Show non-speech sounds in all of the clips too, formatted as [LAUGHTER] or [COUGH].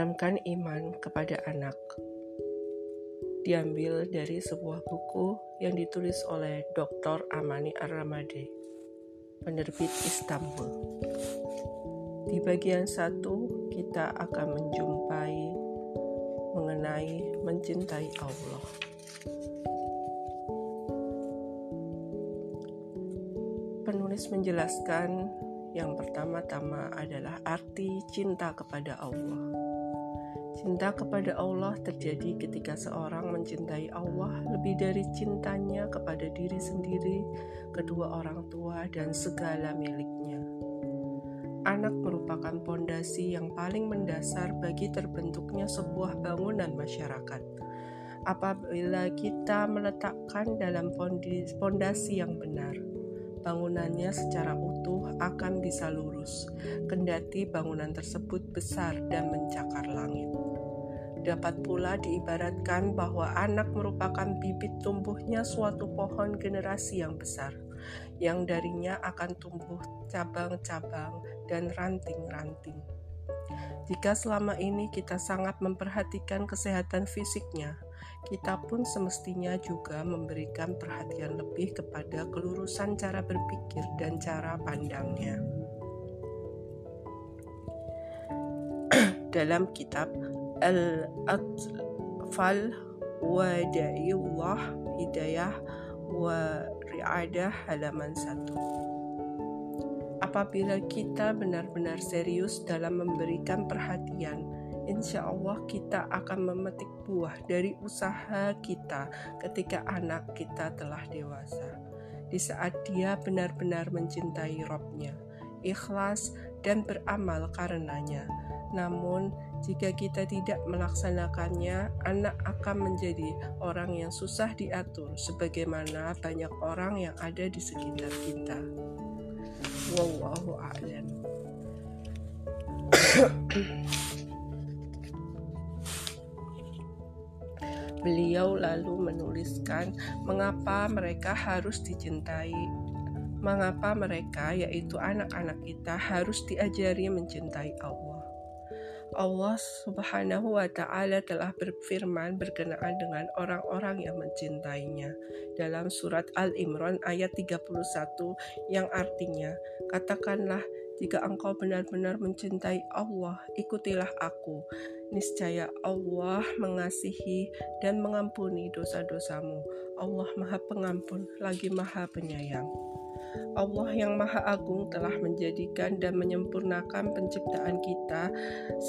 Tanamkan iman kepada anak. Diambil dari sebuah buku yang ditulis oleh Dr. Amani Ar-Ramade, penerbit Istanbul. Di bagian satu, kita akan menjumpai mengenai mencintai Allah. Penulis menjelaskan yang pertama-tama adalah arti cinta kepada Allah. Cinta kepada Allah terjadi ketika seorang mencintai Allah lebih dari cintanya kepada diri sendiri, kedua orang tua, dan segala miliknya. Anak merupakan pondasi yang paling mendasar bagi terbentuknya sebuah bangunan masyarakat. Apabila kita meletakkan dalam pondasi yang benar, bangunannya secara utuh akan bisa lurus, kendati bangunan tersebut besar dan mencakar langit. Dapat pula diibaratkan bahwa anak merupakan bibit tumbuhnya suatu pohon generasi yang besar, yang darinya akan tumbuh cabang-cabang dan ranting-ranting. Jika selama ini kita sangat memperhatikan kesehatan fisiknya, kita pun semestinya juga memberikan perhatian lebih kepada kelurusan cara berpikir dan cara pandangnya. [CLEARS THROAT] Dalam kitab al-atfal wa da'iyullah hidayah wa halaman 1 Apabila kita benar-benar serius dalam memberikan perhatian, insya Allah kita akan memetik buah dari usaha kita ketika anak kita telah dewasa. Di saat dia benar-benar mencintai Robnya, ikhlas dan beramal karenanya. Namun, jika kita tidak melaksanakannya, anak akan menjadi orang yang susah diatur, sebagaimana banyak orang yang ada di sekitar kita. Wallahu a'lam. Beliau lalu menuliskan mengapa mereka harus dicintai mengapa mereka, yaitu anak-anak kita, harus diajari mencintai Allah. Allah Subhanahu wa taala telah berfirman berkenaan dengan orang-orang yang mencintainya. Dalam surat Al-Imran ayat 31 yang artinya katakanlah jika engkau benar-benar mencintai Allah ikutilah aku. Niscaya Allah mengasihi dan mengampuni dosa-dosamu. Allah Maha Pengampun lagi Maha Penyayang Allah yang Maha Agung telah menjadikan dan menyempurnakan penciptaan kita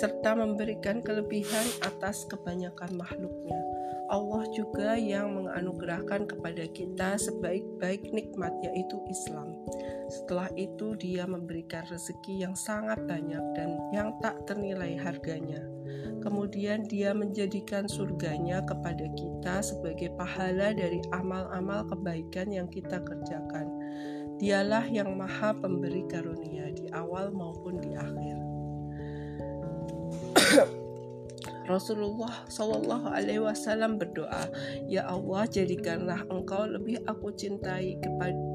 serta memberikan kelebihan atas kebanyakan makhluknya. Allah juga yang menganugerahkan kepada kita sebaik-baik nikmat yaitu Islam. Setelah itu dia memberikan rezeki yang sangat banyak dan yang tak ternilai harganya. Kemudian dia menjadikan surganya kepada kita sebagai pahala dari amal-amal kebaikan yang kita kerjakan. Dialah yang maha pemberi karunia di awal maupun di akhir. [COUGHS] Rasulullah Shallallahu Alaihi Wasallam berdoa, Ya Allah jadikanlah Engkau lebih aku cintai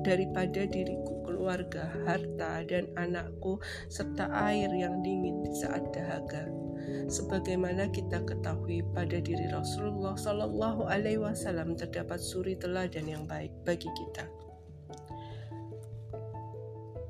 daripada diriku, keluarga, harta dan anakku serta air yang dingin di saat dahaga. Sebagaimana kita ketahui pada diri Rasulullah Shallallahu Alaihi Wasallam terdapat suri teladan yang baik bagi kita.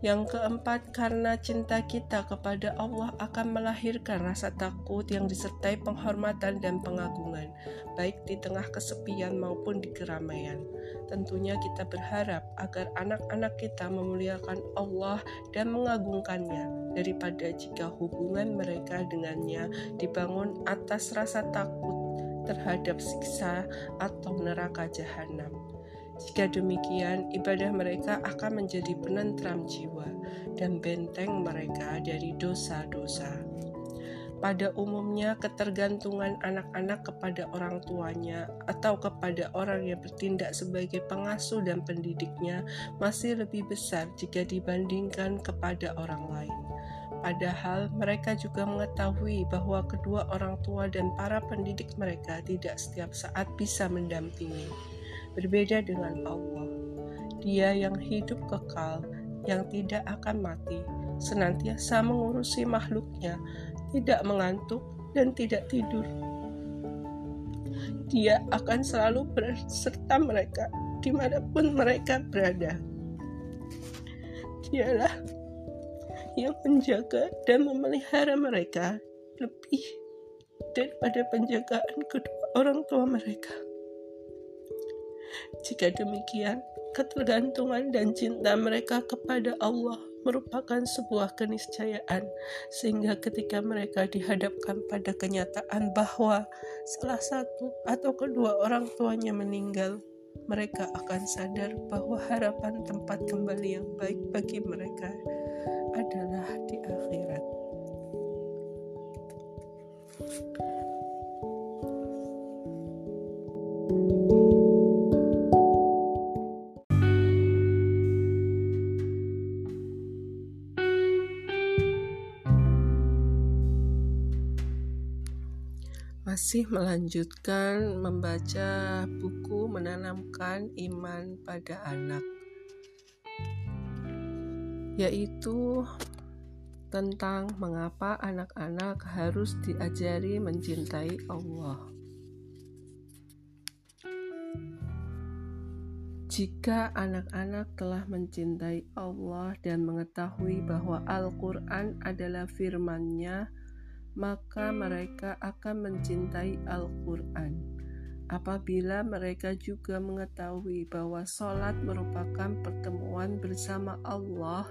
Yang keempat, karena cinta kita kepada Allah akan melahirkan rasa takut yang disertai penghormatan dan pengagungan, baik di tengah kesepian maupun di keramaian. Tentunya kita berharap agar anak-anak kita memuliakan Allah dan mengagungkannya daripada jika hubungan mereka dengannya dibangun atas rasa takut terhadap siksa atau neraka jahanam. Jika demikian, ibadah mereka akan menjadi penentram jiwa dan benteng mereka dari dosa-dosa. Pada umumnya, ketergantungan anak-anak kepada orang tuanya atau kepada orang yang bertindak sebagai pengasuh dan pendidiknya masih lebih besar jika dibandingkan kepada orang lain. Padahal mereka juga mengetahui bahwa kedua orang tua dan para pendidik mereka tidak setiap saat bisa mendampingi berbeda dengan Allah. Dia yang hidup kekal, yang tidak akan mati, senantiasa mengurusi makhluknya, tidak mengantuk dan tidak tidur. Dia akan selalu berserta mereka di mana pun mereka berada. Dialah yang menjaga dan memelihara mereka lebih daripada penjagaan kedua orang tua mereka. Jika demikian, ketergantungan dan cinta mereka kepada Allah merupakan sebuah keniscayaan, sehingga ketika mereka dihadapkan pada kenyataan bahwa salah satu atau kedua orang tuanya meninggal, mereka akan sadar bahwa harapan tempat kembali yang baik bagi mereka adalah di akhirat. Masih melanjutkan membaca buku menanamkan iman pada anak yaitu tentang mengapa anak-anak harus diajari mencintai Allah. Jika anak-anak telah mencintai Allah dan mengetahui bahwa Al-Quran adalah firman-Nya, maka mereka akan mencintai Al-Quran. Apabila mereka juga mengetahui bahwa sholat merupakan pertemuan bersama Allah,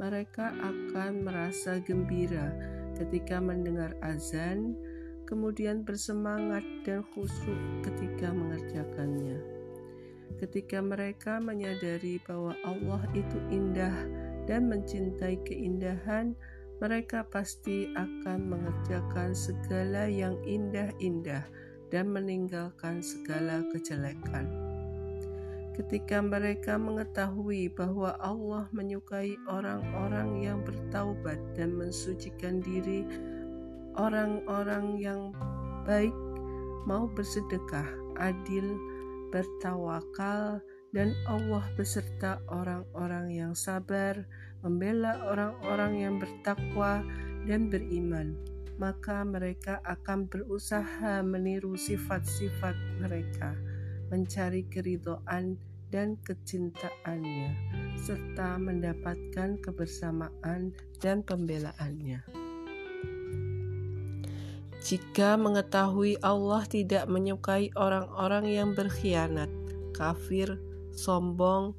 mereka akan merasa gembira ketika mendengar azan, kemudian bersemangat dan khusyuk ketika mengerjakannya. Ketika mereka menyadari bahwa Allah itu indah dan mencintai keindahan, mereka pasti akan mengerjakan segala yang indah-indah dan meninggalkan segala kejelekan. Ketika mereka mengetahui bahwa Allah menyukai orang-orang yang bertaubat dan mensucikan diri, orang-orang yang baik mau bersedekah, adil, bertawakal, dan Allah beserta orang-orang yang sabar, membela orang-orang yang bertakwa dan beriman, maka mereka akan berusaha meniru sifat-sifat mereka, mencari keridoan dan kecintaannya, serta mendapatkan kebersamaan dan pembelaannya. Jika mengetahui Allah tidak menyukai orang-orang yang berkhianat, kafir, sombong,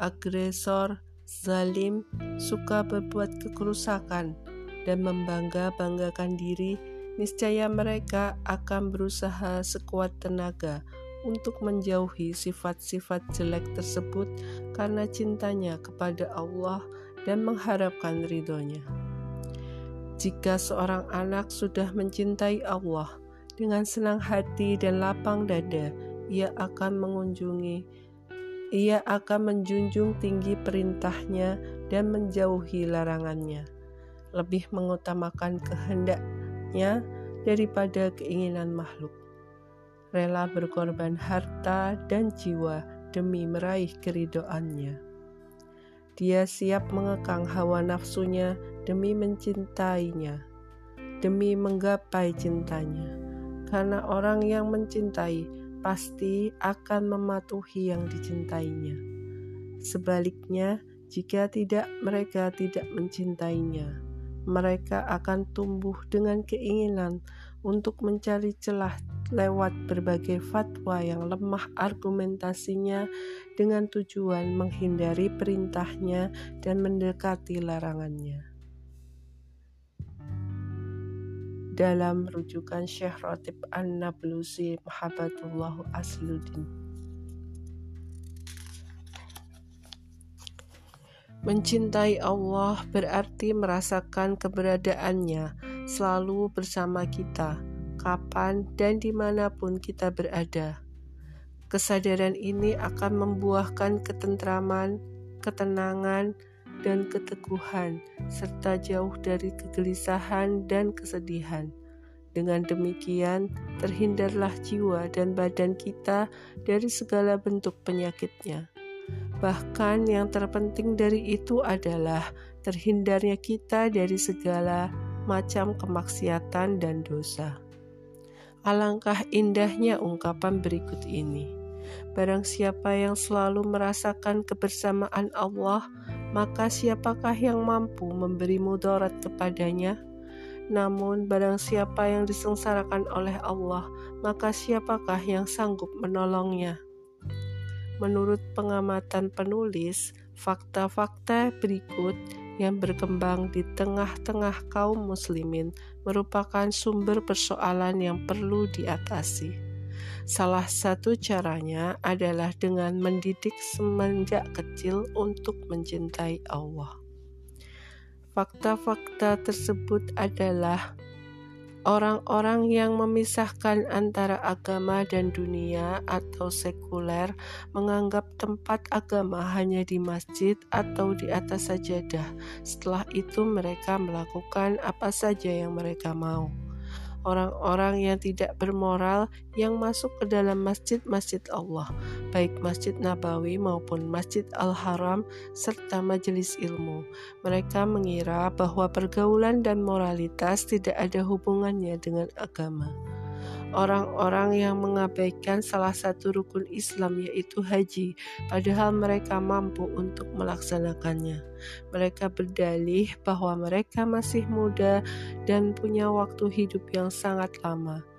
agresor, zalim, suka berbuat kekerusakan, dan membangga-banggakan diri, niscaya mereka akan berusaha sekuat tenaga untuk menjauhi sifat-sifat jelek tersebut karena cintanya kepada Allah dan mengharapkan ridhonya. Jika seorang anak sudah mencintai Allah dengan senang hati dan lapang dada, ia akan mengunjungi ia akan menjunjung tinggi perintahnya dan menjauhi larangannya, lebih mengutamakan kehendaknya daripada keinginan makhluk. Rela berkorban harta dan jiwa demi meraih keridoannya. Dia siap mengekang hawa nafsunya demi mencintainya, demi menggapai cintanya. Karena orang yang mencintai pasti akan mematuhi yang dicintainya. Sebaliknya, jika tidak mereka tidak mencintainya, mereka akan tumbuh dengan keinginan untuk mencari celah lewat berbagai fatwa yang lemah argumentasinya dengan tujuan menghindari perintahnya dan mendekati larangannya. Dalam rujukan Syekh Rotib An-Nablusi Mahabatullah Asluddin. Mencintai Allah berarti merasakan keberadaannya selalu bersama kita, kapan dan di mana pun kita berada. Kesadaran ini akan membuahkan ketentraman, ketenangan, dan keteguhan, serta jauh dari kegelisahan dan kesedihan. Dengan demikian, terhindarlah jiwa dan badan kita dari segala bentuk penyakitnya. Bahkan, yang terpenting dari itu adalah terhindarnya kita dari segala macam kemaksiatan dan dosa. Alangkah indahnya ungkapan berikut ini. Barang siapa yang selalu merasakan kebersamaan Allah, maka siapakah yang mampu memberi mudarat kepadanya? Namun, barang siapa yang disengsarakan oleh Allah, maka siapakah yang sanggup menolongnya? Menurut pengamatan penulis, fakta-fakta berikut yang berkembang di tengah-tengah kaum muslimin merupakan sumber persoalan yang perlu diatasi. Salah satu caranya adalah dengan mendidik semenjak kecil untuk mencintai Allah. Fakta-fakta tersebut adalah Orang-orang yang memisahkan antara agama dan dunia atau sekuler menganggap tempat agama hanya di masjid atau di atas sajadah. Setelah itu, mereka melakukan apa saja yang mereka mau orang-orang yang tidak bermoral yang masuk ke dalam masjid-masjid Allah, baik Masjid Nabawi maupun Masjid Al-Haram serta majelis ilmu. Mereka mengira bahwa pergaulan dan moralitas tidak ada hubungannya dengan agama orang-orang yang mengabaikan salah satu rukun Islam yaitu haji, padahal mereka mampu untuk melaksanakannya. Mereka berdalih bahwa mereka masih muda dan punya waktu hidup yang sangat lama.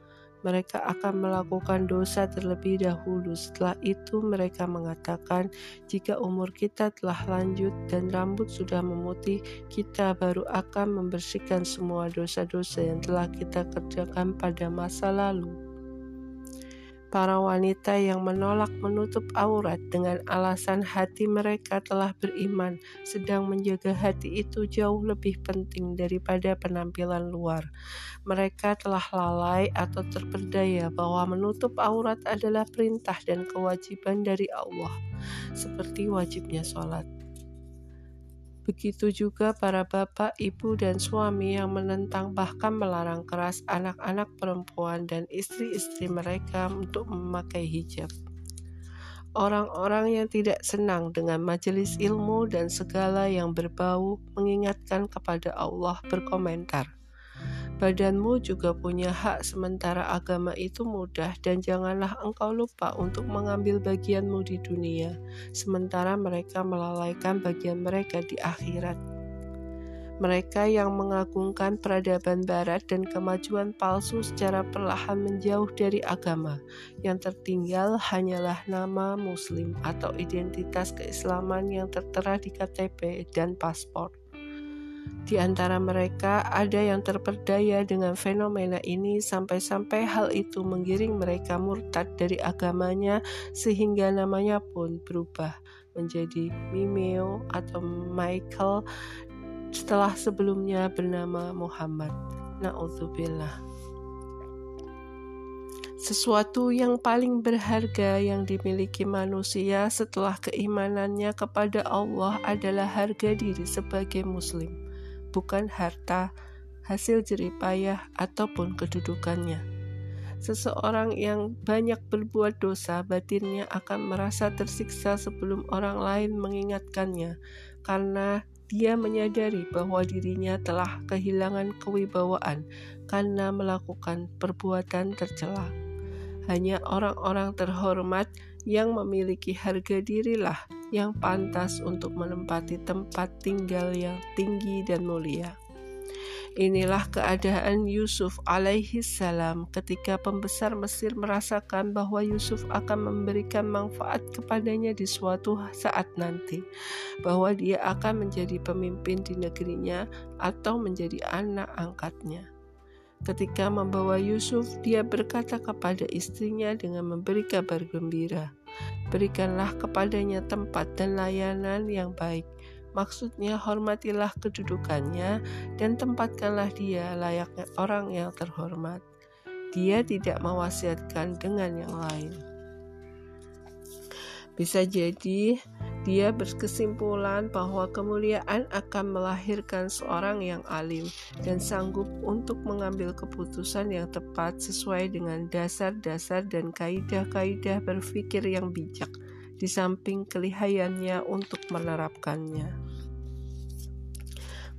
Mereka akan melakukan dosa terlebih dahulu. Setelah itu, mereka mengatakan, "Jika umur kita telah lanjut dan rambut sudah memutih, kita baru akan membersihkan semua dosa-dosa yang telah kita kerjakan pada masa lalu." Para wanita yang menolak menutup aurat dengan alasan hati mereka telah beriman, sedang menjaga hati itu jauh lebih penting daripada penampilan luar. Mereka telah lalai atau terperdaya bahwa menutup aurat adalah perintah dan kewajiban dari Allah, seperti wajibnya sholat. Begitu juga para bapak, ibu, dan suami yang menentang bahkan melarang keras anak-anak perempuan dan istri-istri mereka untuk memakai hijab. Orang-orang yang tidak senang dengan majelis ilmu dan segala yang berbau mengingatkan kepada Allah berkomentar, Badanmu juga punya hak sementara agama itu mudah dan janganlah engkau lupa untuk mengambil bagianmu di dunia, sementara mereka melalaikan bagian mereka di akhirat. Mereka yang mengagungkan peradaban barat dan kemajuan palsu secara perlahan menjauh dari agama. Yang tertinggal hanyalah nama muslim atau identitas keislaman yang tertera di KTP dan paspor. Di antara mereka ada yang terperdaya dengan fenomena ini sampai-sampai hal itu menggiring mereka murtad dari agamanya sehingga namanya pun berubah menjadi Mimeo atau Michael setelah sebelumnya bernama Muhammad. Na'udzubillah. Sesuatu yang paling berharga yang dimiliki manusia setelah keimanannya kepada Allah adalah harga diri sebagai Muslim bukan harta, hasil jeripayah, ataupun kedudukannya. Seseorang yang banyak berbuat dosa, batinnya akan merasa tersiksa sebelum orang lain mengingatkannya, karena dia menyadari bahwa dirinya telah kehilangan kewibawaan karena melakukan perbuatan tercela. Hanya orang-orang terhormat yang memiliki harga dirilah yang pantas untuk menempati tempat tinggal yang tinggi dan mulia. Inilah keadaan Yusuf alaihi salam ketika pembesar Mesir merasakan bahwa Yusuf akan memberikan manfaat kepadanya di suatu saat nanti, bahwa dia akan menjadi pemimpin di negerinya atau menjadi anak angkatnya. Ketika membawa Yusuf, dia berkata kepada istrinya dengan memberi kabar gembira berikanlah kepadanya tempat dan layanan yang baik. Maksudnya hormatilah kedudukannya dan tempatkanlah dia layaknya orang yang terhormat. Dia tidak mewasiatkan dengan yang lain. Bisa jadi dia berkesimpulan bahwa kemuliaan akan melahirkan seorang yang alim dan sanggup untuk mengambil keputusan yang tepat sesuai dengan dasar-dasar dan kaidah-kaidah berpikir yang bijak, di samping kelihayannya untuk menerapkannya.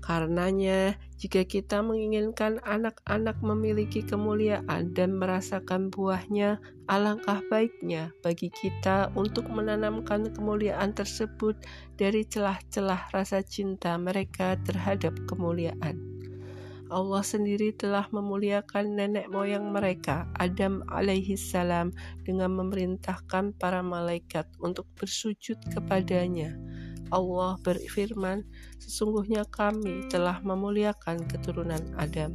Karenanya, jika kita menginginkan anak-anak memiliki kemuliaan dan merasakan buahnya, alangkah baiknya bagi kita untuk menanamkan kemuliaan tersebut dari celah-celah rasa cinta mereka terhadap kemuliaan. Allah sendiri telah memuliakan nenek moyang mereka, Adam alaihi salam, dengan memerintahkan para malaikat untuk bersujud kepadanya. Allah berfirman, "Sesungguhnya Kami telah memuliakan keturunan Adam."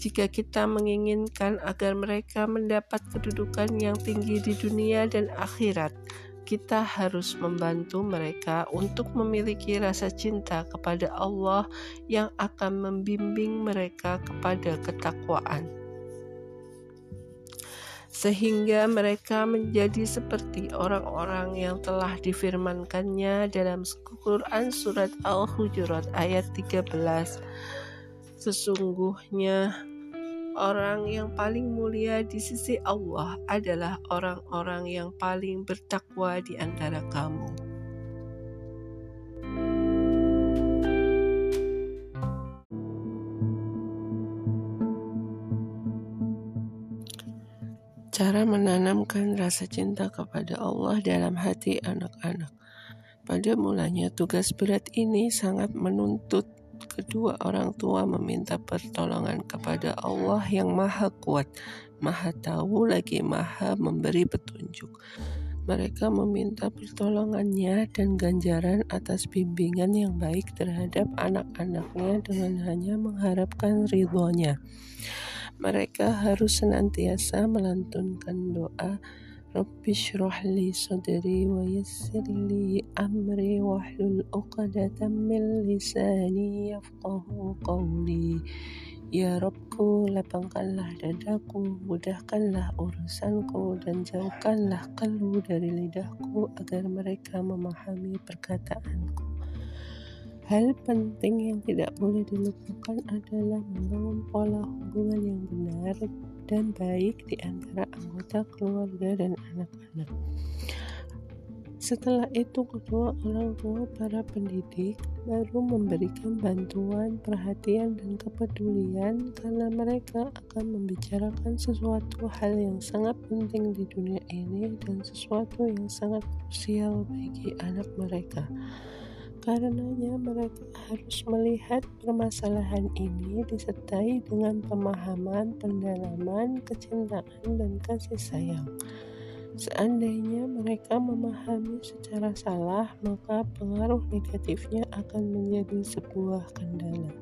Jika kita menginginkan agar mereka mendapat kedudukan yang tinggi di dunia dan akhirat, kita harus membantu mereka untuk memiliki rasa cinta kepada Allah yang akan membimbing mereka kepada ketakwaan. Sehingga mereka menjadi seperti orang-orang yang telah difirmankannya dalam Quran Surat Al-Hujurat ayat 13. Sesungguhnya Orang yang paling mulia di sisi Allah adalah orang-orang yang paling bertakwa di antara kamu. Cara menanamkan rasa cinta kepada Allah dalam hati anak-anak. Pada mulanya, tugas berat ini sangat menuntut kedua orang tua meminta pertolongan kepada Allah yang Maha Kuat, Maha Tahu, lagi Maha Memberi petunjuk. Mereka meminta pertolongannya dan ganjaran atas bimbingan yang baik terhadap anak-anaknya dengan hanya mengharapkan ridhonya. Mereka harus senantiasa melantunkan doa Rabbi syrahli sadri wa yassirli amri wa hlul uqadatan min lisani yafqahu qawli Ya Robku, lapangkanlah dadaku, mudahkanlah urusanku, dan jauhkanlah keluh dari lidahku agar mereka memahami perkataanku. Hal penting yang tidak boleh dilupakan adalah membangun pola hubungan yang benar dan baik di antara anggota keluarga dan anak-anak. Setelah itu, kedua orang tua para pendidik baru memberikan bantuan, perhatian, dan kepedulian karena mereka akan membicarakan sesuatu hal yang sangat penting di dunia ini dan sesuatu yang sangat krusial bagi anak mereka. Karenanya mereka harus melihat permasalahan ini disertai dengan pemahaman, pendalaman, kecintaan, dan kasih sayang. Seandainya mereka memahami secara salah, maka pengaruh negatifnya akan menjadi sebuah kendala.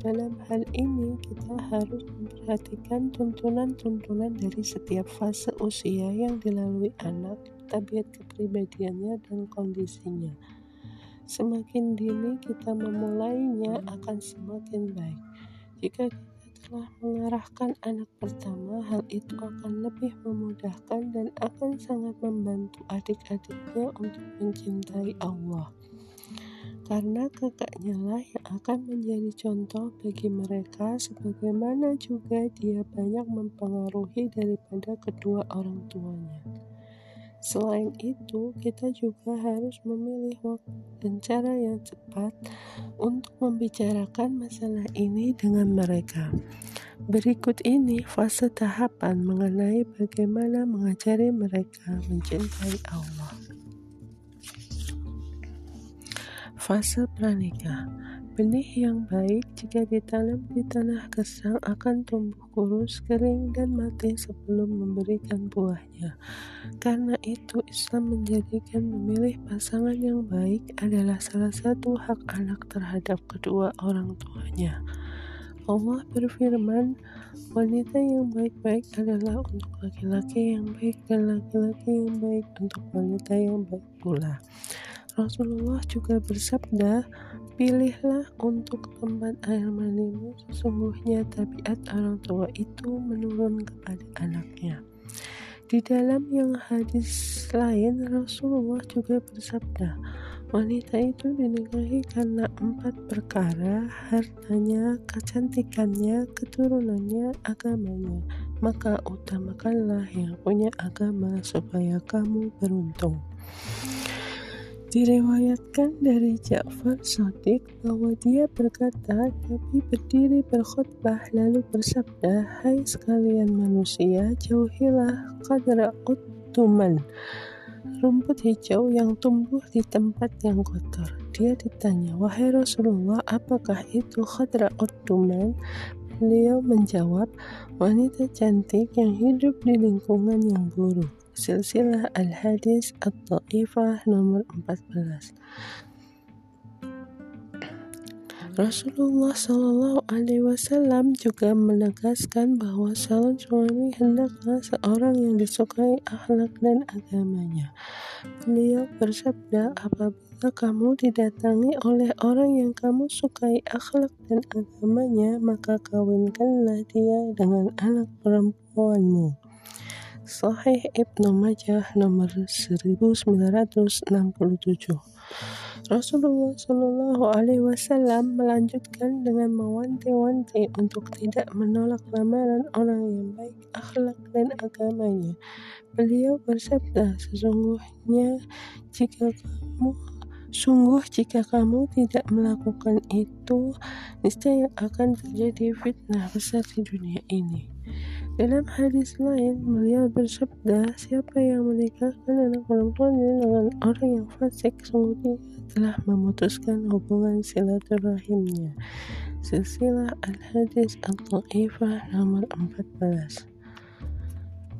Dalam hal ini, kita harus memperhatikan tuntunan-tuntunan dari setiap fase usia yang dilalui anak, tabiat kepribadiannya, dan kondisinya. Semakin dini kita memulainya akan semakin baik. Jika kita telah mengarahkan anak pertama, hal itu akan lebih memudahkan dan akan sangat membantu adik-adiknya untuk mencintai Allah. Karena kakaknya lah yang akan menjadi contoh bagi mereka sebagaimana juga dia banyak mempengaruhi daripada kedua orang tuanya. Selain itu, kita juga harus memilih waktu dan cara yang cepat untuk membicarakan masalah ini dengan mereka. Berikut ini fase tahapan mengenai bagaimana mengajari mereka mencintai Allah. Fase pranikah Benih yang baik jika ditanam di tanah gesang akan tumbuh kurus, kering, dan mati sebelum memberikan buahnya. Karena itu, Islam menjadikan memilih pasangan yang baik adalah salah satu hak anak terhadap kedua orang tuanya. Allah berfirman, wanita yang baik-baik adalah untuk laki-laki yang baik dan laki-laki yang baik untuk wanita yang baik pula. Rasulullah juga bersabda, Pilihlah untuk tempat air manimu, sesungguhnya tabiat orang tua itu menurun kepada anaknya. Di dalam yang hadis lain, Rasulullah juga bersabda, wanita itu dinikahi karena empat perkara, hartanya, kecantikannya, keturunannya, agamanya. Maka utamakanlah yang punya agama supaya kamu beruntung. Direwayatkan dari Ja'far Shadiq bahwa dia berkata, Nabi berdiri berkhutbah lalu bersabda, Hai sekalian manusia, jauhilah qadra uttuman, rumput hijau yang tumbuh di tempat yang kotor. Dia ditanya, Wahai Rasulullah, apakah itu khadra uttuman? Beliau menjawab, wanita cantik yang hidup di lingkungan yang buruk. Silsilah Al-Hadis At-Ta'ifah nomor 14 Rasulullah Shallallahu Alaihi Wasallam juga menegaskan bahwa calon suami hendaklah seorang yang disukai akhlak dan agamanya. Beliau bersabda, apabila kamu didatangi oleh orang yang kamu sukai akhlak dan agamanya, maka kawinkanlah dia dengan anak perempuanmu. Sahih Ibnu Majah nomor 1967. Rasulullah Shallallahu Alaihi Wasallam melanjutkan dengan mewanti-wanti untuk tidak menolak lamaran orang yang baik akhlak dan agamanya. Beliau bersabda, sesungguhnya jika kamu Sungguh jika kamu tidak melakukan itu, niscaya akan terjadi fitnah besar di dunia ini. Dalam hadis lain, beliau bersabda, siapa yang menikahkan anak perempuannya dengan orang yang fasik, sungguh telah memutuskan hubungan silaturahimnya. Silsilah Al-Hadis Al-Ta'ifah nomor 14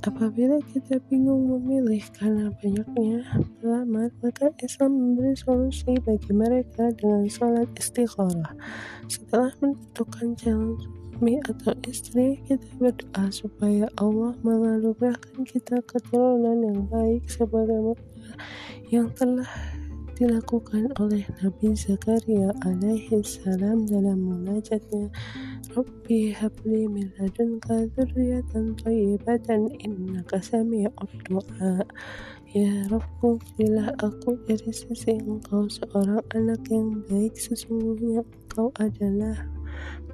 Apabila kita bingung memilih karena banyaknya pelamar, maka Islam memberi solusi bagi mereka dengan sholat istikharah. Setelah menentukan calon suami atau istri, kita berdoa supaya Allah menganugerahkan kita keturunan yang baik sebagai yang telah dilakukan oleh Nabi Zakaria alaihi salam dalam munajatnya. Rabbi habli min ladunka dzurriyyatan thayyibatan innaka sami'ud du'a. Ya Rabbku, bila aku dari sisi engkau seorang anak yang baik, sesungguhnya engkau adalah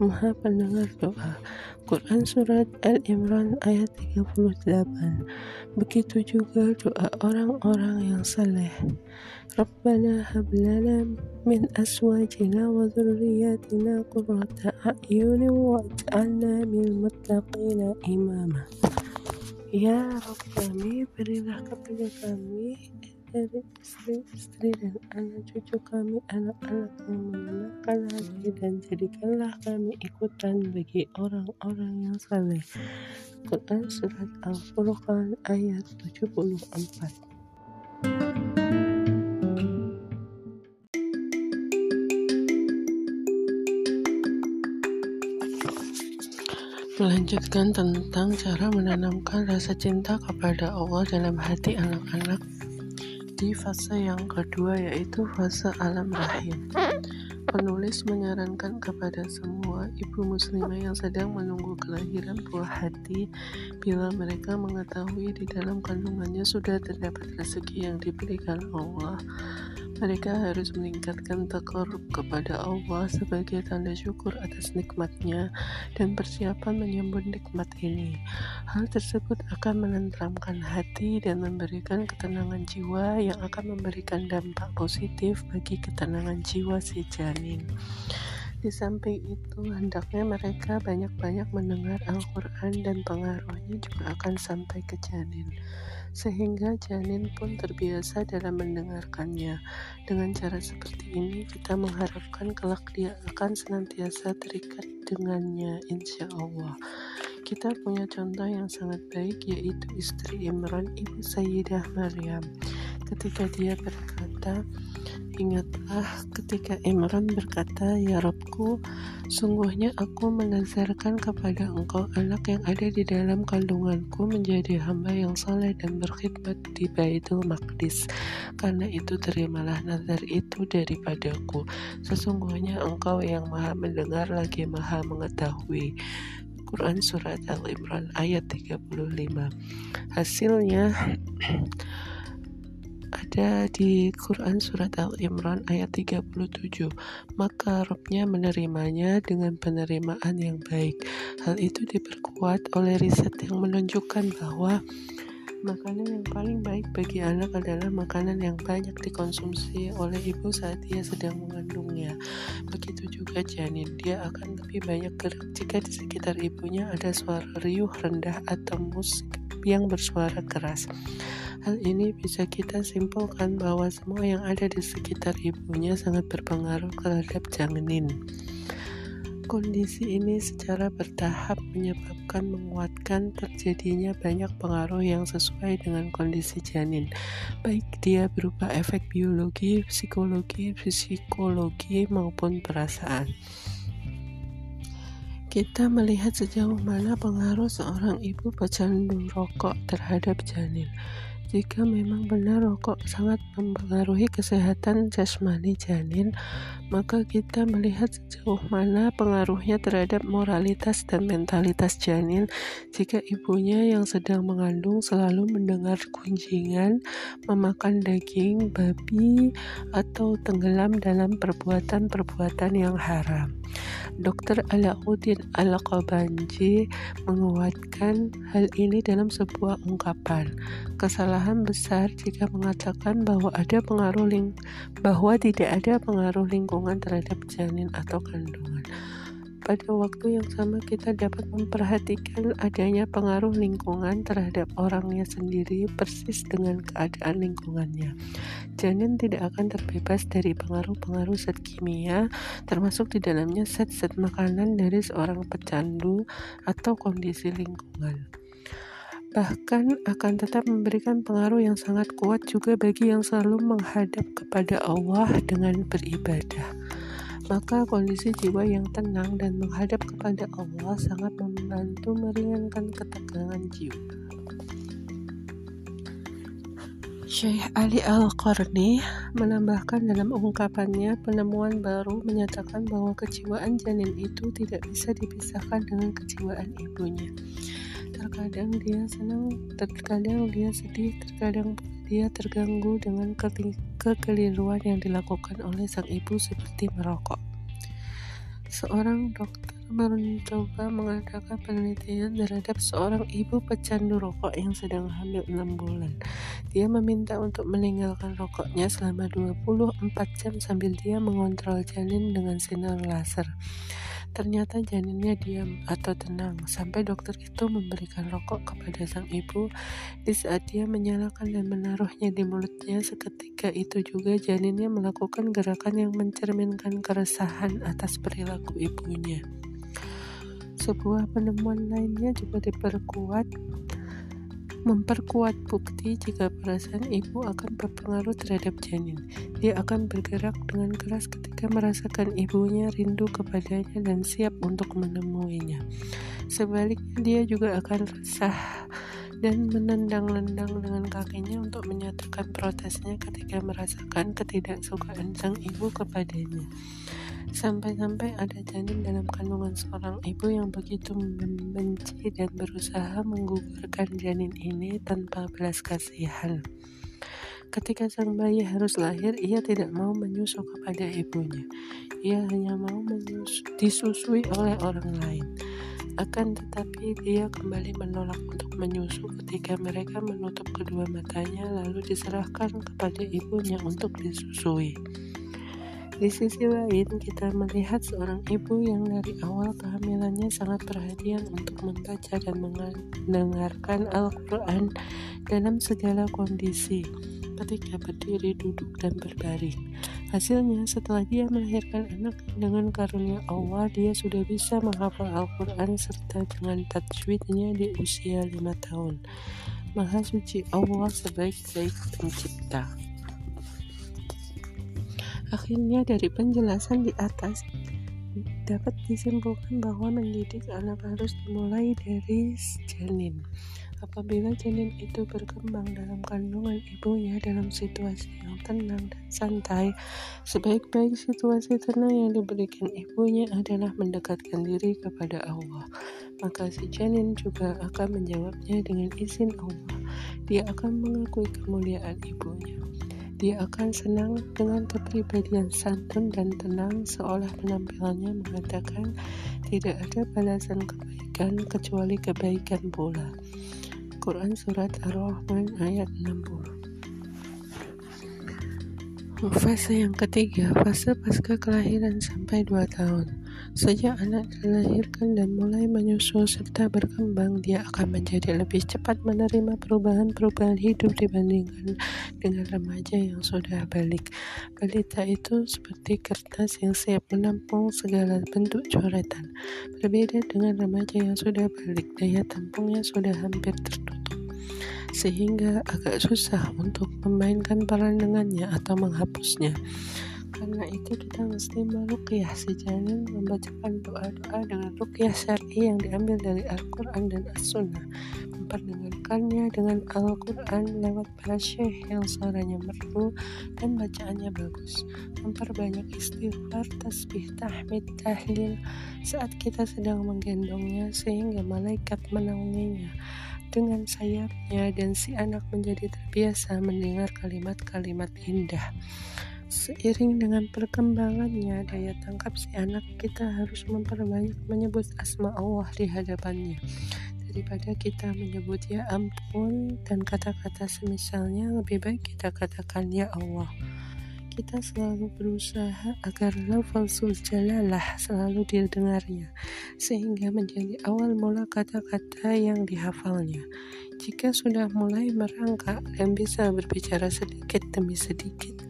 Maha pendengar doa. Quran Surat Al-Imran ayat 38 Begitu juga doa orang-orang yang saleh. Rabbana hablana min aswajina wa dhurriyyatina qurrata a'yuni waj'alna min muttaqina imama. Ya Rabb kami, berilah kepada kami dari istri-istri dan anak cucu kami anak-anak yang menyenangkan hati dan jadikanlah kami ikutan bagi orang-orang yang saleh. Quran Surat Al-Furqan ayat 74 melanjutkan tentang cara menanamkan rasa cinta kepada Allah dalam hati anak-anak di fase yang kedua yaitu fase alam rahim. Penulis menyarankan kepada semua ibu muslimah yang sedang menunggu kelahiran buah hati bila mereka mengetahui di dalam kandungannya sudah terdapat rezeki yang diberikan Allah mereka harus meningkatkan takarub kepada Allah sebagai tanda syukur atas nikmatnya dan persiapan menyambut nikmat ini. Hal tersebut akan menenteramkan hati dan memberikan ketenangan jiwa yang akan memberikan dampak positif bagi ketenangan jiwa si janin. Di samping itu, hendaknya mereka banyak-banyak mendengar Al-Quran dan pengaruhnya juga akan sampai ke janin sehingga janin pun terbiasa dalam mendengarkannya. Dengan cara seperti ini, kita mengharapkan kelak dia akan senantiasa terikat dengannya, insya Allah. Kita punya contoh yang sangat baik, yaitu istri Imran, ibu Sayyidah Maryam. Ketika dia berkata, Ingatlah ketika Imran berkata, Ya Robku, sungguhnya aku menazarkan kepada engkau anak yang ada di dalam kandunganku menjadi hamba yang saleh dan berkhidmat di Baitul Maqdis. Karena itu terimalah nazar itu daripadaku. Sesungguhnya engkau yang maha mendengar lagi maha mengetahui. Quran Surat Al-Imran ayat 35 Hasilnya ada di Quran Surat Al-Imran ayat 37 maka Robnya menerimanya dengan penerimaan yang baik. Hal itu diperkuat oleh riset yang menunjukkan bahwa Makanan yang paling baik bagi anak adalah makanan yang banyak dikonsumsi oleh ibu saat dia sedang mengandungnya. Begitu juga janin, dia akan lebih banyak gerak jika di sekitar ibunya ada suara riuh rendah atau musik yang bersuara keras. Hal ini bisa kita simpulkan bahwa semua yang ada di sekitar ibunya sangat berpengaruh terhadap janin. Kondisi ini secara bertahap menyebabkan menguatkan terjadinya banyak pengaruh yang sesuai dengan kondisi janin, baik dia berupa efek biologi, psikologi, psikologi maupun perasaan. Kita melihat sejauh mana pengaruh seorang ibu pecandu rokok terhadap janin. Jika memang benar rokok sangat mempengaruhi kesehatan jasmani janin, maka kita melihat sejauh mana pengaruhnya terhadap moralitas dan mentalitas janin jika ibunya yang sedang mengandung selalu mendengar kunjingan, memakan daging babi, atau tenggelam dalam perbuatan-perbuatan yang haram. Dr. Alauddin Al-Qabanji menguatkan hal ini dalam sebuah ungkapan. Kesalahan kesalahan besar jika mengatakan bahwa ada pengaruh ling bahwa tidak ada pengaruh lingkungan terhadap janin atau kandungan. Pada waktu yang sama kita dapat memperhatikan adanya pengaruh lingkungan terhadap orangnya sendiri persis dengan keadaan lingkungannya. Janin tidak akan terbebas dari pengaruh-pengaruh zat kimia, termasuk di dalamnya zat-zat makanan dari seorang pecandu atau kondisi lingkungan bahkan akan tetap memberikan pengaruh yang sangat kuat juga bagi yang selalu menghadap kepada Allah dengan beribadah. Maka kondisi jiwa yang tenang dan menghadap kepada Allah sangat membantu meringankan ketegangan jiwa. Syekh Ali Al-Qarni menambahkan dalam ungkapannya penemuan baru menyatakan bahwa kejiwaan janin itu tidak bisa dipisahkan dengan kejiwaan ibunya terkadang dia senang terkadang dia sedih terkadang dia terganggu dengan kekeliruan yang dilakukan oleh sang ibu seperti merokok seorang dokter mencoba mengadakan penelitian terhadap seorang ibu pecandu rokok yang sedang hamil 6 bulan. Dia meminta untuk meninggalkan rokoknya selama 24 jam sambil dia mengontrol janin dengan sinar laser. Ternyata janinnya diam atau tenang sampai dokter itu memberikan rokok kepada sang ibu di saat dia menyalakan dan menaruhnya di mulutnya seketika itu juga janinnya melakukan gerakan yang mencerminkan keresahan atas perilaku ibunya. Sebuah penemuan lainnya juga diperkuat memperkuat bukti jika perasaan ibu akan berpengaruh terhadap janin. Dia akan bergerak dengan keras ketika merasakan ibunya rindu kepadanya dan siap untuk menemuinya. Sebaliknya, dia juga akan resah dan menendang-nendang dengan kakinya untuk menyatakan protesnya ketika merasakan ketidaksukaan sang ibu kepadanya. Sampai-sampai ada janin dalam kandungan seorang ibu yang begitu membenci dan berusaha menggugurkan janin ini tanpa belas kasihan. Ketika sang bayi harus lahir, ia tidak mau menyusu kepada ibunya. Ia hanya mau menyusu, disusui oleh orang lain. Akan tetapi dia kembali menolak untuk menyusu ketika mereka menutup kedua matanya lalu diserahkan kepada ibunya untuk disusui. Di sisi lain, kita melihat seorang ibu yang dari awal kehamilannya sangat perhatian untuk membaca dan mendengarkan Al-Quran dalam segala kondisi, ketika berdiri, duduk, dan berbaring. Hasilnya, setelah dia melahirkan anak dengan karunia Allah, dia sudah bisa menghafal Al-Quran serta dengan tajwidnya di usia lima tahun. Maha suci Allah sebaik-baik pencipta. Akhirnya dari penjelasan di atas dapat disimpulkan bahwa mendidik anak harus dimulai dari janin. Apabila janin itu berkembang dalam kandungan ibunya dalam situasi yang tenang dan santai, sebaik-baik situasi tenang yang diberikan ibunya adalah mendekatkan diri kepada Allah. Maka si janin juga akan menjawabnya dengan izin Allah. Dia akan mengakui kemuliaan ibunya. Dia akan senang dengan kepribadian santun dan tenang seolah penampilannya mengatakan tidak ada balasan kebaikan kecuali kebaikan pula. Al-Quran Surat Ar-Rahman ayat 60 Fase yang ketiga, fase pasca kelahiran sampai 2 tahun. Sejak anak dilahirkan dan mulai menyusul serta berkembang, dia akan menjadi lebih cepat menerima perubahan-perubahan hidup dibandingkan dengan remaja yang sudah balik. Balita itu seperti kertas yang siap menampung segala bentuk coretan. Berbeda dengan remaja yang sudah balik, daya tampungnya sudah hampir tertutup sehingga agak susah untuk memainkan peran dengannya atau menghapusnya. Karena itu kita mesti meruqyah sejalan membacakan doa-doa dengan ruqyah syar'i yang diambil dari Al-Quran dan As-Sunnah memperdengarkannya dengan Al-Quran lewat para syekh yang suaranya merdu dan bacaannya bagus memperbanyak istighfar, tasbih, tahmid, tahlil saat kita sedang menggendongnya sehingga malaikat menaunginya dengan sayapnya dan si anak menjadi terbiasa mendengar kalimat-kalimat indah. Seiring dengan perkembangannya daya tangkap si anak kita harus memperbanyak menyebut asma Allah di hadapannya daripada kita menyebut ya ampun dan kata-kata semisalnya lebih baik kita katakan ya Allah kita selalu berusaha agar lafazul jalalah selalu didengarnya, sehingga menjadi awal mula kata-kata yang dihafalnya. Jika sudah mulai merangkak dan bisa berbicara sedikit demi sedikit,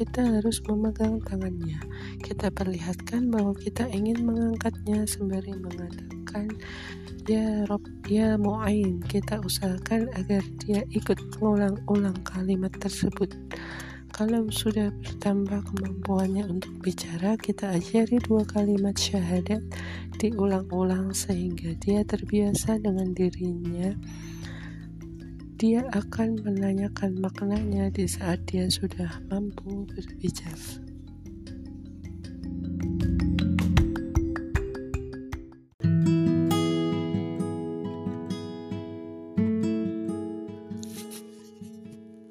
kita harus memegang tangannya. Kita perlihatkan bahwa kita ingin mengangkatnya sembari mengatakan, Ya Rob, Ya Mu'ain, kita usahakan agar dia ikut mengulang-ulang kalimat tersebut. Kalau sudah bertambah kemampuannya untuk bicara, kita ajari dua kalimat syahadat diulang-ulang sehingga dia terbiasa dengan dirinya. Dia akan menanyakan maknanya di saat dia sudah mampu berbicara.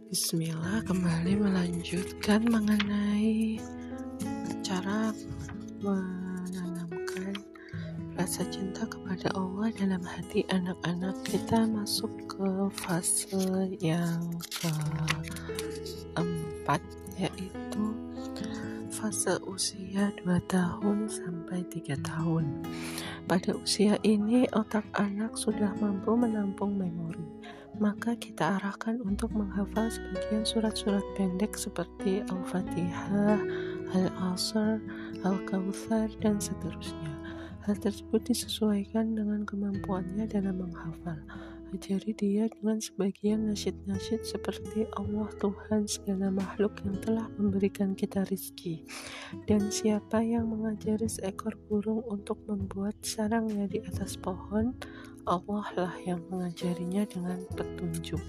Bismillah kembali melanjutkan mengenai cara rasa cinta kepada Allah dalam hati anak-anak kita masuk ke fase yang keempat yaitu fase usia 2 tahun sampai 3 tahun. Pada usia ini otak anak sudah mampu menampung memori maka kita arahkan untuk menghafal sebagian surat-surat pendek seperti Al-Fatihah, Al-Asr, Al-Kawthar, dan seterusnya. Hal tersebut disesuaikan dengan kemampuannya dalam menghafal. Ajari dia dengan sebagian nasyid-nasyid seperti Allah Tuhan segala makhluk yang telah memberikan kita rizki. Dan siapa yang mengajari seekor burung untuk membuat sarangnya di atas pohon, Allah lah yang mengajarinya dengan petunjuk.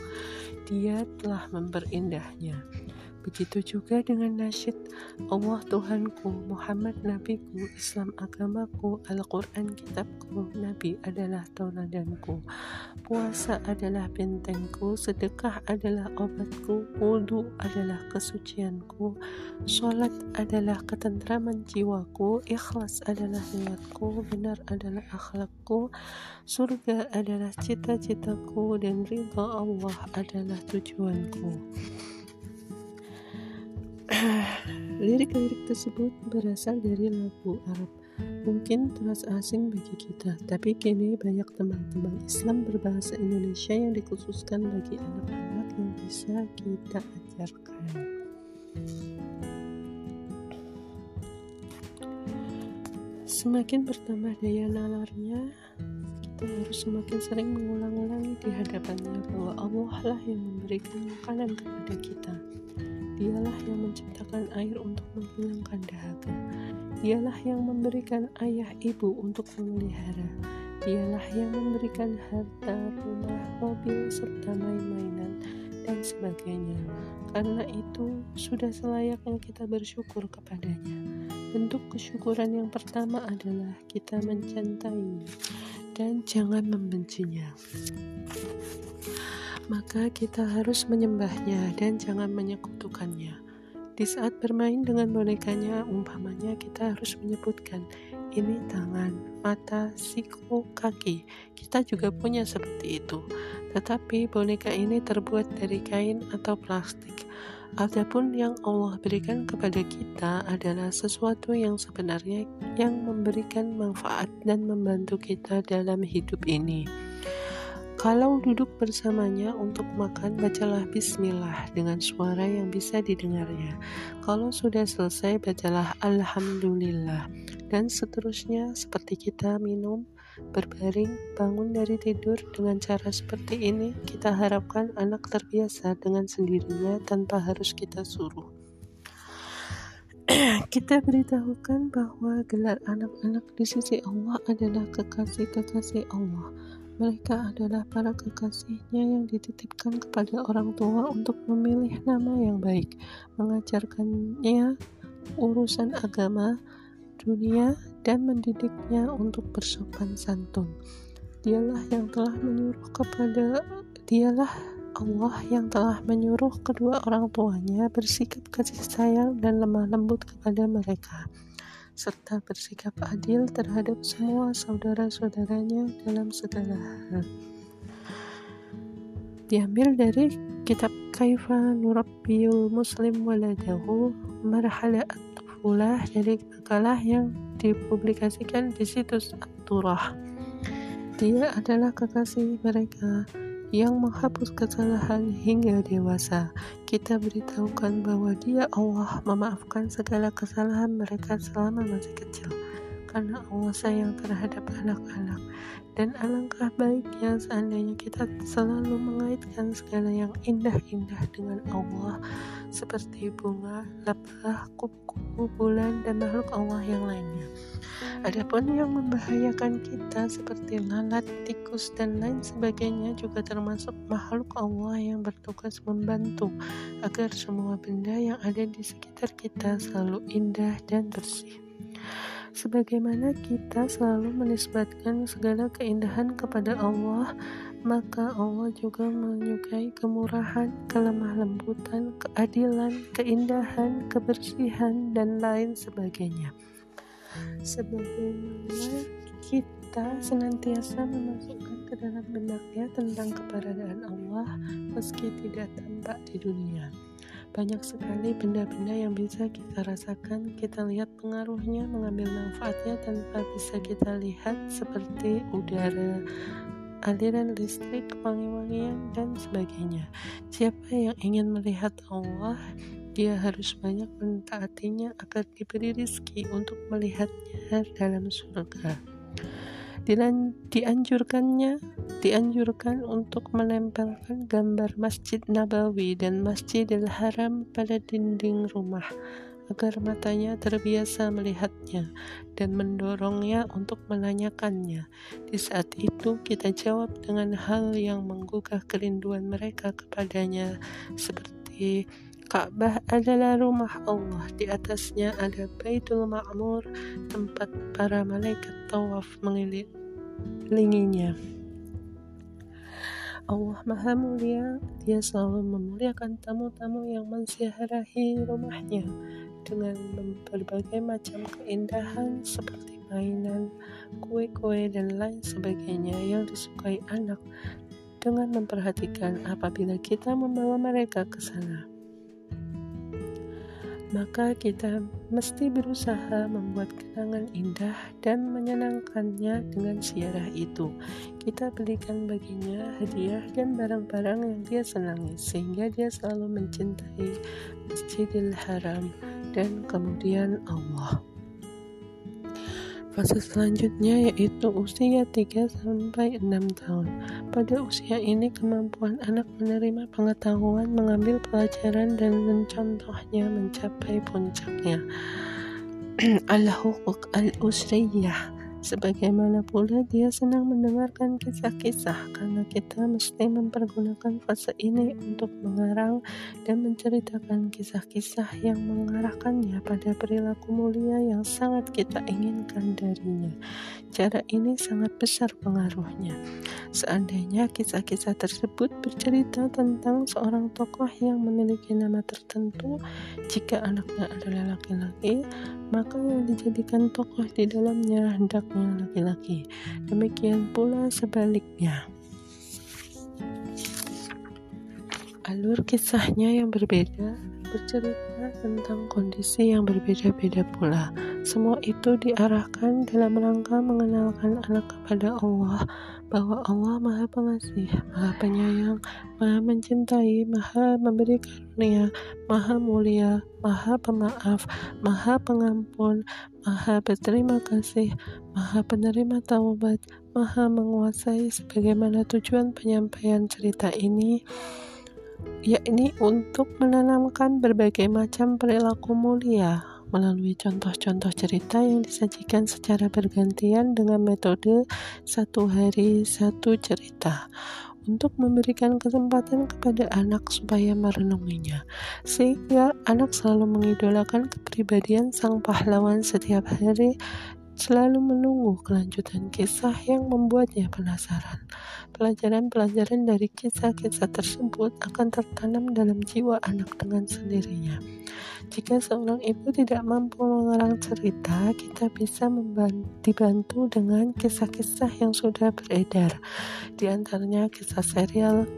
Dia telah memperindahnya. Begitu juga dengan nasyid Allah Tuhanku, Muhammad Nabiku, Islam agamaku, Al-Quran kitabku, Nabi adalah tauladanku. Puasa adalah bentengku, sedekah adalah obatku, wudhu adalah kesucianku, sholat adalah ketentraman jiwaku, ikhlas adalah niatku, benar adalah akhlakku, surga adalah cita-citaku, dan ridha Allah adalah tujuanku. Lirik-lirik tersebut berasal dari lagu Arab. Mungkin terasa asing bagi kita, tapi kini banyak teman-teman Islam berbahasa Indonesia yang dikhususkan bagi anak-anak yang bisa kita ajarkan. Semakin bertambah daya nalarnya, kita harus semakin sering mengulang-ulangi di hadapannya bahwa Allah lah yang memberikan makanan kepada kita. Dialah yang menciptakan air untuk menghilangkan dahaga. Dialah yang memberikan ayah ibu untuk memelihara. Dialah yang memberikan harta, rumah, mobil, serta main-mainan dan sebagainya. Karena itu, sudah selayaknya kita bersyukur kepadanya. Bentuk kesyukuran yang pertama adalah kita mencintai dan jangan membencinya maka kita harus menyembahnya dan jangan menyekutukannya. Di saat bermain dengan bonekanya, umpamanya kita harus menyebutkan ini tangan, mata, siku, kaki. Kita juga punya seperti itu. tetapi boneka ini terbuat dari kain atau plastik. Adapun yang Allah berikan kepada kita adalah sesuatu yang sebenarnya yang memberikan manfaat dan membantu kita dalam hidup ini. Kalau duduk bersamanya untuk makan, bacalah bismillah dengan suara yang bisa didengarnya. Kalau sudah selesai, bacalah alhamdulillah. Dan seterusnya seperti kita minum, berbaring, bangun dari tidur dengan cara seperti ini, kita harapkan anak terbiasa dengan sendirinya tanpa harus kita suruh. [CLEARS THROAT] kita beritahukan bahwa gelar anak-anak di sisi Allah adalah kekasih-kekasih Allah. Mereka adalah para kekasihnya yang dititipkan kepada orang tua untuk memilih nama yang baik, mengajarkannya urusan agama, dunia, dan mendidiknya untuk bersopan santun. Dialah yang telah menyuruh kepada dialah Allah yang telah menyuruh kedua orang tuanya bersikap kasih sayang dan lemah lembut kepada mereka serta bersikap adil terhadap semua saudara-saudaranya dalam segala hal. Diambil dari kitab Kaifa Nurabbiul Muslim Waladahu Marhala At-Tufulah dari makalah yang dipublikasikan di situs At-Turah. Dia adalah kekasih mereka yang menghapus kesalahan hingga dewasa. Kita beritahukan bahwa Dia Allah memaafkan segala kesalahan mereka selama masih kecil. Karena Allah sayang terhadap anak-anak dan alangkah baiknya seandainya kita selalu mengaitkan segala yang indah-indah dengan Allah seperti bunga, lebah, kupu-kupu, bulan, dan makhluk Allah yang lainnya. Adapun yang membahayakan kita seperti lalat, tikus, dan lain sebagainya juga termasuk makhluk Allah yang bertugas membantu agar semua benda yang ada di sekitar kita selalu indah dan bersih. Sebagaimana kita selalu menisbatkan segala keindahan kepada Allah, maka Allah juga menyukai kemurahan, kelemah lembutan, keadilan, keindahan, kebersihan, dan lain sebagainya. Sebagaimana kita senantiasa memasukkan ke dalam benaknya tentang keberadaan Allah meski tidak tampak di dunia. Banyak sekali benda-benda yang bisa kita rasakan, kita lihat pengaruhnya, mengambil manfaatnya tanpa bisa kita lihat seperti udara, aliran listrik, wangi-wangian, dan sebagainya. Siapa yang ingin melihat Allah, dia harus banyak mentaatinya agar diberi rizki untuk melihatnya dalam surga dianjurkannya dianjurkan untuk menempelkan gambar Masjid Nabawi dan Masjidil Haram pada dinding rumah agar matanya terbiasa melihatnya dan mendorongnya untuk menanyakannya. Di saat itu kita jawab dengan hal yang menggugah kerinduan mereka kepadanya seperti Ka'bah adalah rumah Allah. Di atasnya ada Baitul Ma'mur, tempat para malaikat tawaf mengelilinginya. Allah Maha Mulia, Dia selalu memuliakan tamu-tamu yang menziarahi rumahnya dengan berbagai macam keindahan seperti mainan, kue-kue, dan lain sebagainya yang disukai anak dengan memperhatikan apabila kita membawa mereka ke sana maka kita mesti berusaha membuat kenangan indah dan menyenangkannya dengan ziarah itu. Kita belikan baginya hadiah dan barang-barang yang dia senangi sehingga dia selalu mencintai Masjidil Haram dan kemudian Allah. Fase selanjutnya yaitu usia 3 sampai 6 tahun. Pada usia ini kemampuan anak menerima pengetahuan, mengambil pelajaran dan mencontohnya mencapai puncaknya. [CLEARS THROAT] Al-Huquq al-Usriyah Sebagaimana pula dia senang mendengarkan kisah-kisah karena kita mesti mempergunakan fase ini untuk mengarang dan menceritakan kisah-kisah yang mengarahkannya pada perilaku mulia yang sangat kita inginkan darinya. Cara ini sangat besar pengaruhnya. Seandainya kisah-kisah tersebut bercerita tentang seorang tokoh yang memiliki nama tertentu, jika anaknya adalah laki-laki, maka yang dijadikan tokoh di dalamnya anaknya laki-laki. Demikian pula sebaliknya. Alur kisahnya yang berbeda bercerita tentang kondisi yang berbeda-beda pula. Semua itu diarahkan dalam rangka mengenalkan anak kepada Allah bahwa Allah Maha Pengasih, Maha Penyayang, Maha Mencintai, Maha Memberi Karunia, Maha Mulia, Maha Pemaaf, Maha Pengampun, Maha Berterima Kasih, Maha Penerima Taubat, Maha Menguasai. Sebagaimana tujuan penyampaian cerita ini yakni untuk menanamkan berbagai macam perilaku mulia melalui contoh-contoh cerita yang disajikan secara bergantian dengan metode satu hari satu cerita. Untuk memberikan kesempatan kepada anak supaya merenunginya. Sehingga anak selalu mengidolakan kepribadian sang pahlawan setiap hari selalu menunggu kelanjutan kisah yang membuatnya penasaran. Pelajaran-pelajaran dari kisah-kisah tersebut akan tertanam dalam jiwa anak dengan sendirinya. Jika seorang ibu tidak mampu mengarang cerita, kita bisa dibantu dengan kisah-kisah yang sudah beredar. Di antaranya kisah serial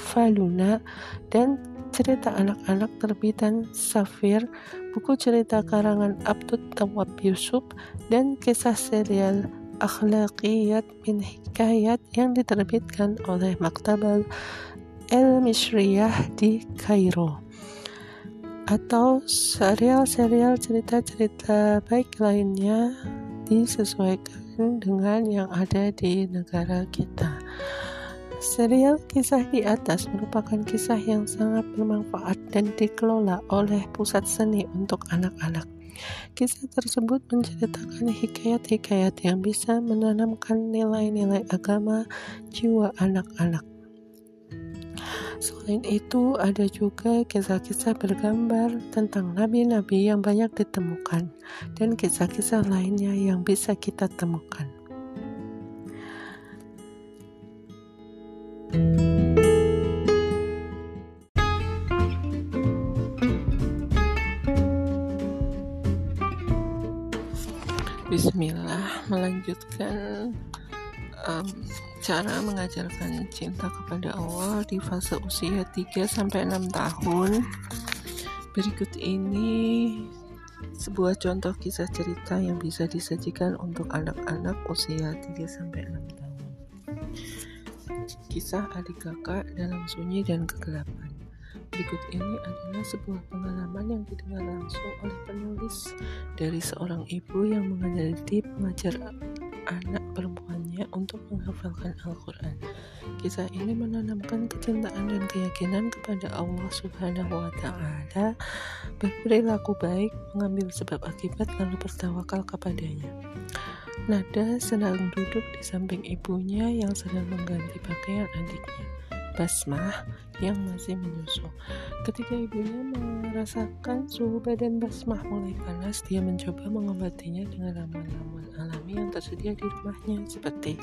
Faluna dan cerita anak-anak terbitan Safir, buku cerita karangan Abdul Tawab Yusuf, dan kisah serial Akhlaqiyat min Hikayat yang diterbitkan oleh Maktabal El Misriyah di Kairo atau serial-serial cerita-cerita baik lainnya disesuaikan dengan yang ada di negara kita. Serial kisah di atas merupakan kisah yang sangat bermanfaat dan dikelola oleh pusat seni untuk anak-anak. Kisah tersebut menceritakan hikayat-hikayat yang bisa menanamkan nilai-nilai agama jiwa anak-anak. Selain itu, ada juga kisah-kisah bergambar tentang nabi-nabi yang banyak ditemukan, dan kisah-kisah lainnya yang bisa kita temukan. Bismillah melanjutkan um, cara mengajarkan cinta kepada Allah di fase usia 3 sampai 6 tahun. Berikut ini sebuah contoh kisah cerita yang bisa disajikan untuk anak-anak usia 3 sampai 6 tahun. Kisah adik kakak dalam sunyi dan kegelapan. Berikut ini adalah sebuah pengalaman yang didengar langsung oleh penulis dari seorang ibu yang mengenali mengajar anak untuk menghafalkan Al-Quran. Kisah ini menanamkan kecintaan dan keyakinan kepada Allah Subhanahu wa Ta'ala, berperilaku baik, mengambil sebab akibat, lalu bertawakal kepadanya. Nada senang duduk di samping ibunya yang sedang mengganti pakaian adiknya. Basmah yang masih menyusu. Ketika ibunya merasakan suhu badan Basmah mulai panas, dia mencoba mengobatinya dengan ramuan-ramuan alami yang tersedia di rumahnya seperti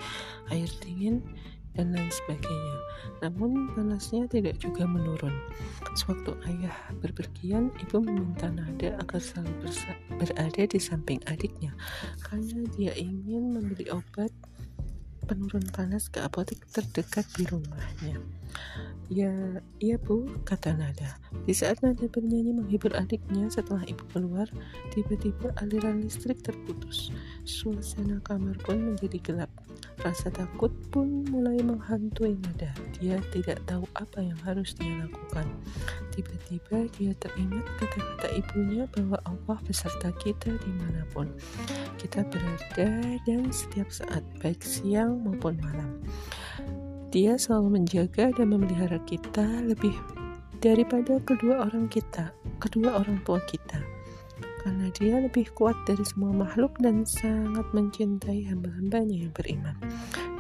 air dingin, dan lain sebagainya. Namun panasnya tidak juga menurun. Sewaktu ayah berpergian, ibu meminta Nada agar selalu berada di samping adiknya karena dia ingin membeli obat penurun panas ke apotek terdekat di rumahnya. Ya, iya bu, kata Nada. Di saat Nada bernyanyi menghibur adiknya setelah ibu keluar, tiba-tiba aliran listrik terputus. Suasana kamar pun menjadi gelap. Rasa takut pun mulai menghantui Nada. Dia tidak tahu apa yang harus dia lakukan. Tiba-tiba dia teringat kata-kata ibunya bahwa Allah beserta kita di mana pun kita berada dan setiap saat, baik siang maupun malam. Dia selalu menjaga dan memelihara kita lebih daripada kedua orang kita, kedua orang tua kita. Karena dia lebih kuat dari semua makhluk dan sangat mencintai hamba-hambanya yang beriman.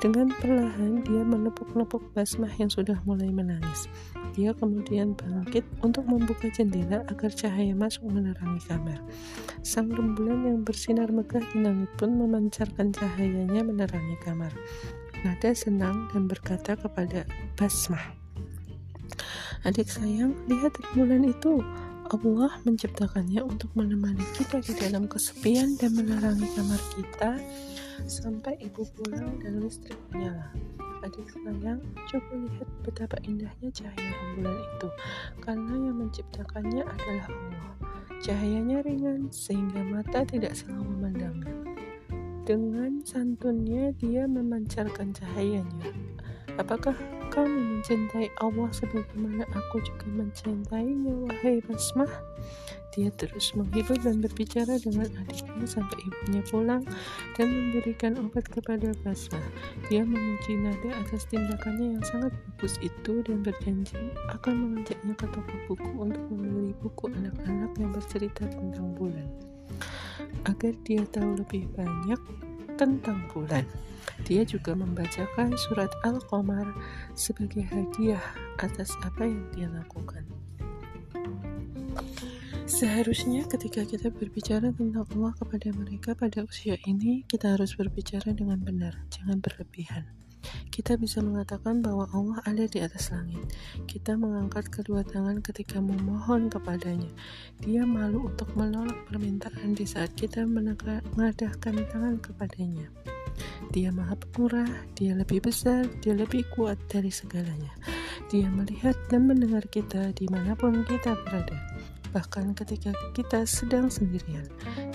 Dengan perlahan dia menepuk-nepuk basmah yang sudah mulai menangis. Dia kemudian bangkit untuk membuka jendela agar cahaya masuk menerangi kamar. Sang rembulan yang bersinar megah di langit pun memancarkan cahayanya menerangi kamar. Nada senang dan berkata kepada Basmah, Adik sayang, lihat bulan itu. Allah menciptakannya untuk menemani kita di dalam kesepian dan menerangi kamar kita sampai ibu pulang dan listrik menyala. adik sayang, coba lihat betapa indahnya cahaya rembulan itu, karena yang menciptakannya adalah Allah. Cahayanya ringan sehingga mata tidak selalu memandangnya. Dengan santunnya dia memancarkan cahayanya. Apakah kamu mencintai Allah sebagaimana aku juga mencintainya, wahai Basmah? Dia terus menghibur dan berbicara dengan adiknya sampai ibunya pulang dan memberikan obat kepada Basmah. Dia memuji Nada atas tindakannya yang sangat bagus itu dan berjanji akan mengajaknya ke toko buku untuk membeli buku anak-anak yang bercerita tentang bulan agar dia tahu lebih banyak tentang bulan. Dia juga membacakan surat Al-Qamar sebagai hadiah atas apa yang dia lakukan. Seharusnya ketika kita berbicara tentang Allah kepada mereka pada usia ini, kita harus berbicara dengan benar, jangan berlebihan. Kita bisa mengatakan bahwa Allah ada di atas langit. Kita mengangkat kedua tangan ketika memohon kepadanya. Dia malu untuk menolak permintaan di saat kita mengadahkan tangan kepadanya. Dia maha pemurah, dia lebih besar, dia lebih kuat dari segalanya. Dia melihat dan mendengar kita di mana pun kita berada bahkan ketika kita sedang sendirian.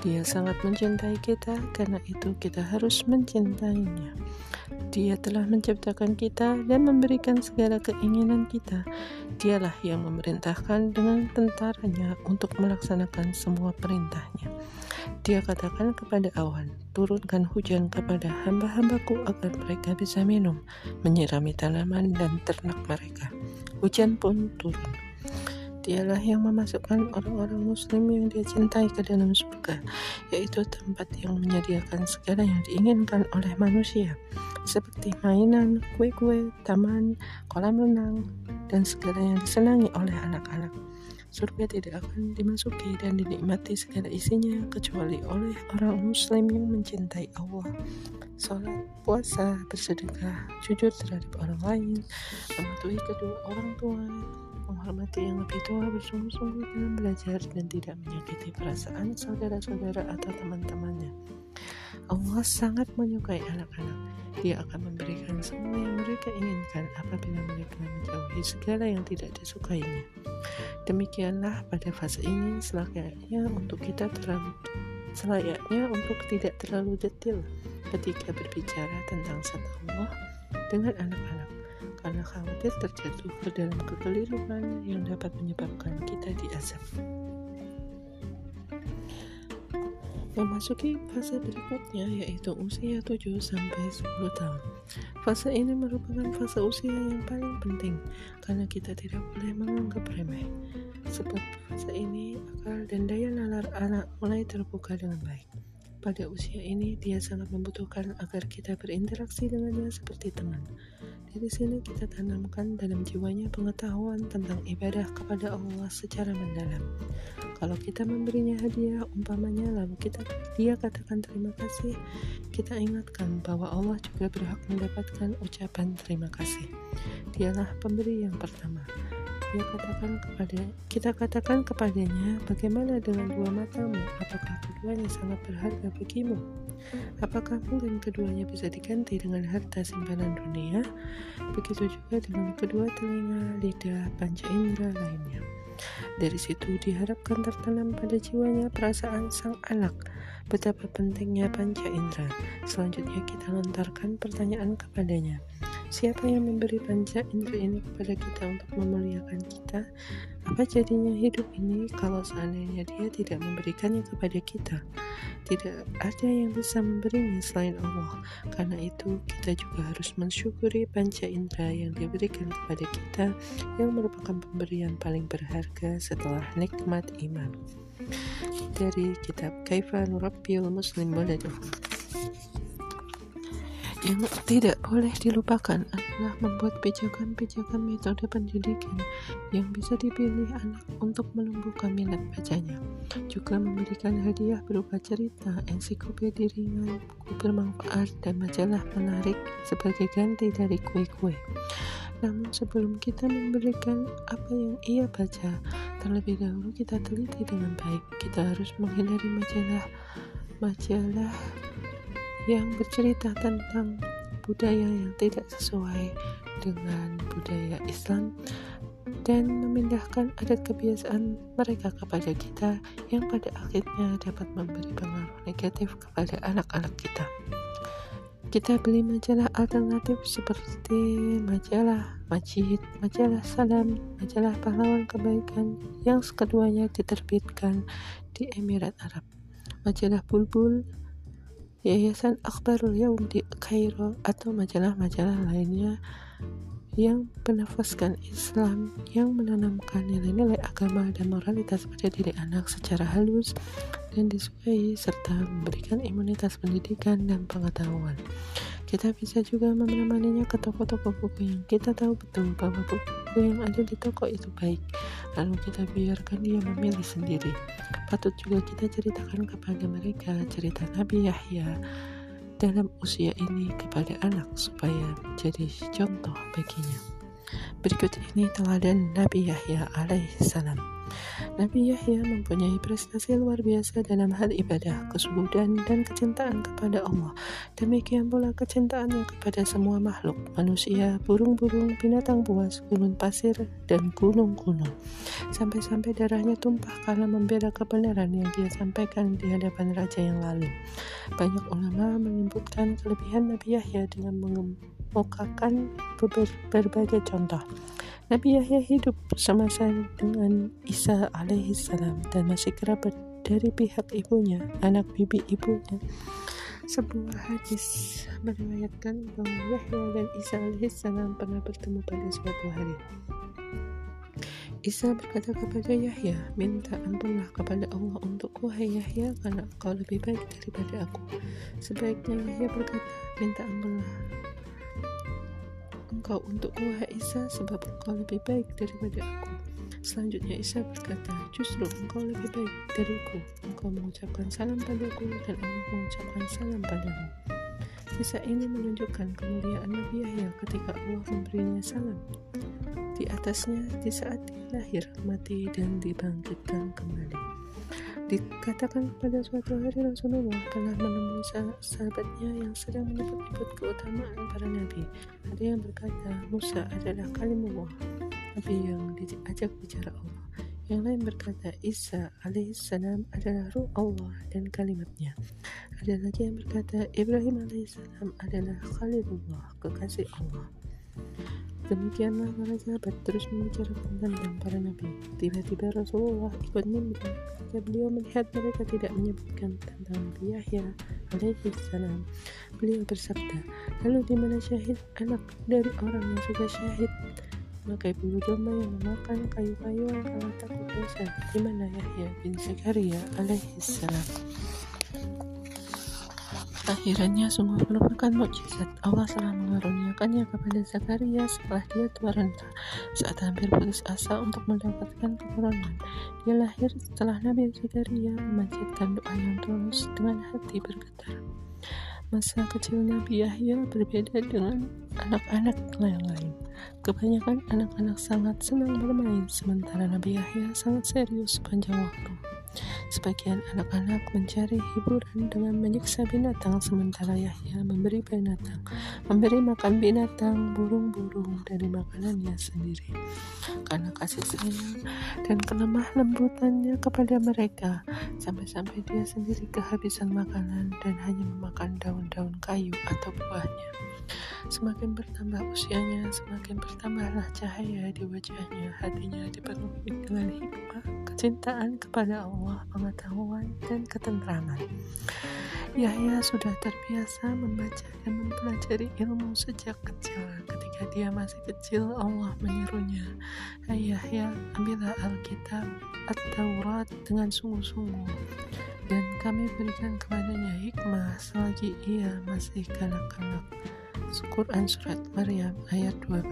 Dia sangat mencintai kita, karena itu kita harus mencintainya. Dia telah menciptakan kita dan memberikan segala keinginan kita. Dialah yang memerintahkan dengan tentaranya untuk melaksanakan semua perintahnya. Dia katakan kepada awan, turunkan hujan kepada hamba-hambaku agar mereka bisa minum, menyirami tanaman dan ternak mereka. Hujan pun turun. Dialah yang memasukkan orang-orang muslim yang dia cintai ke dalam surga, yaitu tempat yang menyediakan segala yang diinginkan oleh manusia, seperti mainan, kue-kue, taman, kolam renang, dan segala yang disenangi oleh anak-anak. Surga tidak akan dimasuki dan dinikmati segala isinya kecuali oleh orang muslim yang mencintai Allah. Sholat, puasa, bersedekah, jujur terhadap orang lain, mematuhi kedua orang tua, menghormati yang lebih tua bersungguh-sungguh dalam belajar dan tidak menyakiti perasaan saudara-saudara atau teman-temannya. Allah sangat menyukai anak-anak. Dia akan memberikan semua yang mereka inginkan apabila mereka menjauhi segala yang tidak disukainya. Demikianlah pada fase ini selayaknya untuk kita terlalu selayaknya untuk tidak terlalu detail ketika berbicara tentang satu Allah dengan anak-anak karena khawatir terjatuh ke dalam kekeliruan yang dapat menyebabkan kita diazab. Memasuki fase berikutnya yaitu usia 7 sampai 10 tahun. Fase ini merupakan fase usia yang paling penting karena kita tidak boleh menganggap remeh. Sebab fase ini akal dan daya nalar anak mulai terbuka dengan baik. Pada usia ini, dia sangat membutuhkan agar kita berinteraksi dengannya seperti teman. Dari sini kita tanamkan dalam jiwanya pengetahuan tentang ibadah kepada Allah secara mendalam. Kalau kita memberinya hadiah umpamanya lalu kita dia katakan terima kasih, kita ingatkan bahwa Allah juga berhak mendapatkan ucapan terima kasih. Dialah pemberi yang pertama. Dia katakan kepada kita katakan kepadanya, bagaimana dengan dua matamu? Apakah keduanya sangat berharga bagimu? Apakah mungkin keduanya bisa diganti dengan harta simpanan dunia? Begitu juga dengan kedua telinga, lidah, panca indera lainnya. Dari situ diharapkan tertanam pada jiwanya perasaan sang anak betapa pentingnya panca indera. Selanjutnya kita lontarkan pertanyaan kepadanya. Siapa yang memberi panca indera ini kepada kita untuk memuliakan kita? Apa jadinya hidup ini kalau seandainya dia tidak memberikannya kepada kita? Tidak ada yang bisa memberinya selain Allah. Karena itu, kita juga harus mensyukuri panca indera yang diberikan kepada kita yang merupakan pemberian paling berharga setelah nikmat iman. Dari kitab Kaifa Nurabbil Muslim Waladahu yang tidak boleh dilupakan adalah membuat pijakan-pijakan metode pendidikan yang bisa dipilih anak untuk menumbuhkan minat bacanya. Juga memberikan hadiah berupa cerita, ensiklopedia ringan, buku bermanfaat, dan majalah menarik sebagai ganti dari kue-kue. Namun sebelum kita memberikan apa yang ia baca, terlebih dahulu kita teliti dengan baik. Kita harus menghindari majalah majalah yang bercerita tentang budaya yang tidak sesuai dengan budaya Islam dan memindahkan adat kebiasaan mereka kepada kita yang pada akhirnya dapat memberi pengaruh negatif kepada anak-anak kita. Kita beli majalah alternatif seperti majalah Majid, majalah Salam, majalah Pahlawan Kebaikan yang keduanya diterbitkan di Emirat Arab. Majalah Bulbul, Yayasan Akbarul Yaum di Kairo atau majalah-majalah lainnya yang menafaskan Islam yang menanamkan nilai-nilai agama dan moralitas pada diri anak secara halus dan disukai serta memberikan imunitas pendidikan dan pengetahuan. Kita bisa juga menemaninya ke toko-toko buku yang kita tahu betul bahwa buku yang ada di toko itu baik, lalu kita biarkan dia memilih sendiri. Patut juga kita ceritakan kepada mereka cerita Nabi Yahya dalam usia ini kepada anak supaya menjadi contoh baginya. Berikut ini teladan Nabi Yahya alaihissalam. Nabi Yahya mempunyai prestasi luar biasa dalam hal ibadah, kesubudan, dan kecintaan kepada Allah. Demikian pula kecintaannya kepada semua makhluk, manusia, burung-burung, binatang buas, gunung pasir, dan gunung-gunung. Sampai-sampai darahnya tumpah karena membela kebenaran yang dia sampaikan di hadapan raja yang lalu. Banyak ulama menyebutkan kelebihan Nabi Yahya dengan mengemukakan berbagai contoh. Nabi Yahya hidup semasa dengan Isa alaihissalam dan masih kerabat dari pihak ibunya, anak bibi ibunya. Sebuah hadis meriwayatkan bahwa Yahya dan Isa alaihissalam pernah bertemu pada suatu hari. Isa berkata kepada Yahya, minta ampunlah kepada Allah untuk wahai Yahya karena engkau lebih baik daripada aku. Sebaiknya Yahya berkata, minta ampunlah engkau untuk wahai Isa sebab engkau lebih baik daripada aku. Selanjutnya Isa berkata, justru engkau lebih baik dariku. Engkau mengucapkan salam padaku dan Allah mengucapkan salam padamu. Kisah ini menunjukkan kemuliaan Nabi Yahya ketika Allah memberinya salam di atasnya di saat lahir, mati, dan dibangkitkan kembali. Dikatakan pada suatu hari Rasulullah telah menemui sahabatnya yang sedang menyebut-nyebut keutamaan para nabi. Ada yang berkata Musa adalah kalimullah, nabi yang diajak bicara Allah. Yang lain berkata Isa alaihissalam adalah ruh Allah dan kalimatnya. Ada lagi yang berkata Ibrahim alaihissalam adalah khalilullah, kekasih Allah. Demikianlah para sahabat terus membicarakan tentang para nabi. Tiba-tiba Rasulullah ikut nimbrung ketika beliau melihat mereka tidak menyebutkan tentang Nabi Yahya alaihi salam. Beliau bersabda, lalu di mana syahid anak dari orang yang sudah syahid? Maka bulu domba yang memakan kayu-kayu kalau takut dosa. Di mana Yahya bin Zakaria alaihi salam? Akhirnya sungguh merupakan mukjizat. Allah telah mengaruniakannya kepada Zakaria setelah dia tua renta. Saat hampir putus asa untuk mendapatkan keturunan, dia lahir setelah Nabi Zakaria memanjatkan doa yang tulus dengan hati bergetar. Masa kecil Nabi Yahya berbeda dengan anak-anak yang lain. Kebanyakan anak-anak sangat senang bermain, sementara Nabi Yahya sangat serius sepanjang waktu. Sebagian anak-anak mencari hiburan dengan menyiksa binatang sementara Yahya memberi binatang, memberi makan binatang, burung-burung dari makanannya sendiri. Karena kasih sayang dan kelemah lembutannya kepada mereka, sampai-sampai dia sendiri kehabisan makanan dan hanya memakan daun-daun kayu atau buahnya. Semakin bertambah usianya, semakin bertambahlah cahaya di wajahnya. Hatinya dipenuhi dengan hikmah, kecintaan kepada Allah, pengetahuan, dan ketentraman. Yahya sudah terbiasa membaca dan mempelajari ilmu sejak kecil. Ketika dia masih kecil, Allah menyerunya, Hai Yahya, ambillah Alkitab At-Taurat dengan sungguh-sungguh dan kami berikan kepadanya hikmah selagi ia masih kanak-kanak. Quran Surat Maryam ayat 12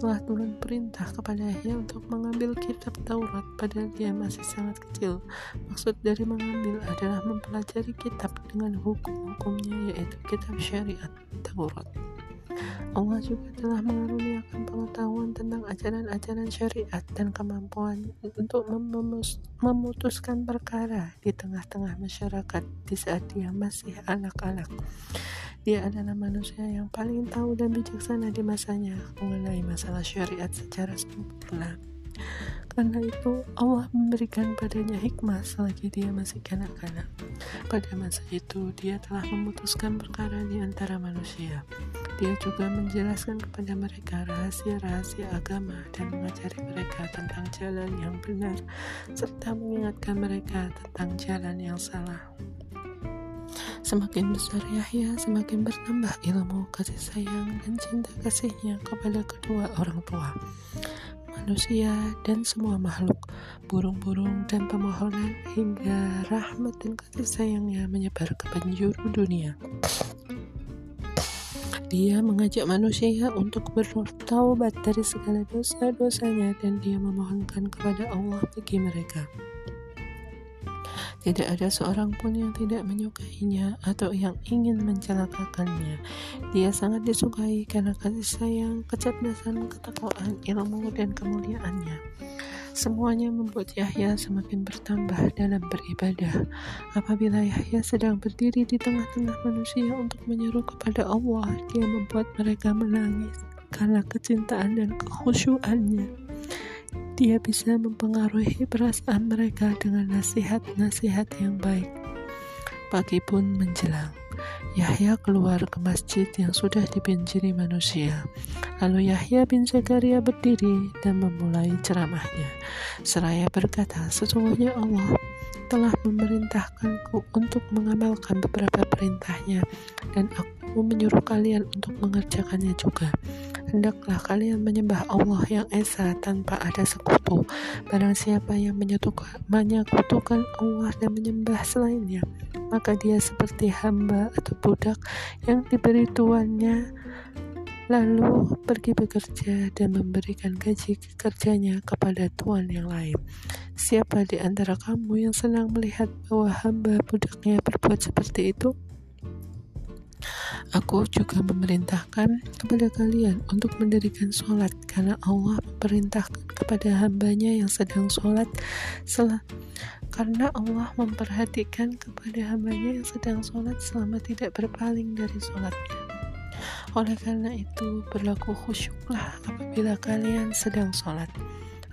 telah turun perintah kepada Yahya untuk mengambil kitab Taurat padahal dia masih sangat kecil. Maksud dari mengambil adalah mempelajari kitab dengan hukum-hukumnya yaitu kitab syariat Taurat. Allah juga telah mengaruniakan pengetahuan tentang ajaran-ajaran syariat dan kemampuan untuk memutuskan perkara di tengah-tengah masyarakat di saat dia masih anak-anak. Dia adalah manusia yang paling tahu dan bijaksana di masanya mengenai masalah syariat secara sempurna. Karena itu, Allah memberikan padanya hikmah selagi dia masih kanak-kanak. Pada masa itu, dia telah memutuskan perkara di antara manusia. Dia juga menjelaskan kepada mereka rahasia-rahasia agama dan mengajari mereka tentang jalan yang benar, serta mengingatkan mereka tentang jalan yang salah. Semakin besar Yahya, semakin bertambah ilmu, kasih sayang, dan cinta kasihnya kepada kedua orang tua manusia, dan semua makhluk, burung-burung dan pemohonan, hingga rahmat dan kasih sayangnya menyebar ke penjuru dunia. Dia mengajak manusia untuk bertaubat dari segala dosa-dosanya dan dia memohonkan kepada Allah bagi mereka. Tidak ada seorang pun yang tidak menyukainya atau yang ingin mencelakakannya. Dia sangat disukai karena kasih sayang, kecerdasan, ketakwaan, ilmu, dan kemuliaannya. Semuanya membuat Yahya semakin bertambah dalam beribadah. Apabila Yahya sedang berdiri di tengah-tengah manusia untuk menyeru kepada Allah, dia membuat mereka menangis karena kecintaan dan kekhusyuannya. Dia bisa mempengaruhi perasaan mereka dengan nasihat-nasihat yang baik. Pagi pun menjelang. Yahya keluar ke masjid yang sudah dibanjiri manusia. Lalu Yahya bin Zakaria berdiri dan memulai ceramahnya. Seraya berkata, sesungguhnya Allah telah memerintahkanku untuk mengamalkan beberapa perintahnya dan aku menyuruh kalian untuk mengerjakannya juga hendaklah kalian menyembah Allah yang Esa tanpa ada sekutu. Barang siapa yang menyekutukan Allah dan menyembah selainnya, maka dia seperti hamba atau budak yang diberi tuannya lalu pergi bekerja dan memberikan gaji kerjanya kepada tuan yang lain. Siapa di antara kamu yang senang melihat bahwa hamba budaknya berbuat seperti itu? Aku juga memerintahkan kepada kalian untuk mendirikan sholat karena Allah memerintahkan kepada hambanya yang sedang sholat sel karena Allah memperhatikan kepada hambanya yang sedang sholat selama tidak berpaling dari sholatnya. Oleh karena itu, berlaku khusyuklah apabila kalian sedang sholat.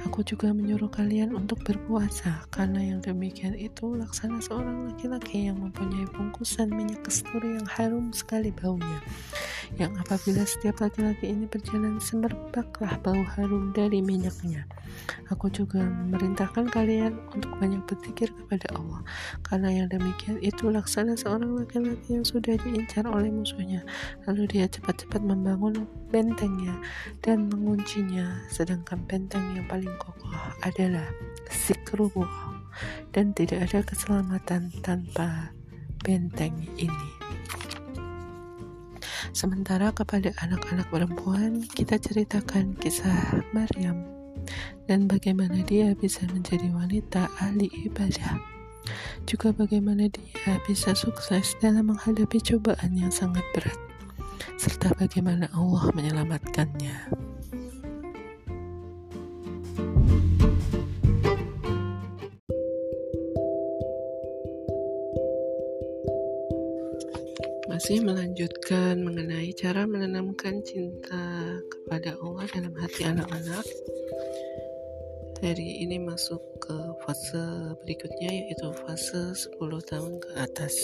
Aku juga menyuruh kalian untuk berpuasa, karena yang demikian itu laksana seorang laki-laki yang mempunyai bungkusan minyak kesturi yang harum sekali baunya. Yang apabila setiap laki-laki ini berjalan semerbaklah bau harum dari minyaknya. Aku juga memerintahkan kalian untuk banyak berpikir kepada Allah, karena yang demikian itu laksana seorang laki-laki yang sudah diincar oleh musuhnya, lalu dia cepat-cepat membangun bentengnya dan menguncinya, sedangkan benteng yang paling paling kokoh adalah zikrullah dan tidak ada keselamatan tanpa benteng ini. Sementara kepada anak-anak perempuan, kita ceritakan kisah Maryam dan bagaimana dia bisa menjadi wanita ahli ibadah. Juga bagaimana dia bisa sukses dalam menghadapi cobaan yang sangat berat, serta bagaimana Allah menyelamatkannya. Masih melanjutkan mengenai cara menanamkan cinta kepada Allah dalam hati anak-anak. Dari ini masuk ke fase berikutnya yaitu fase 10 tahun ke atas.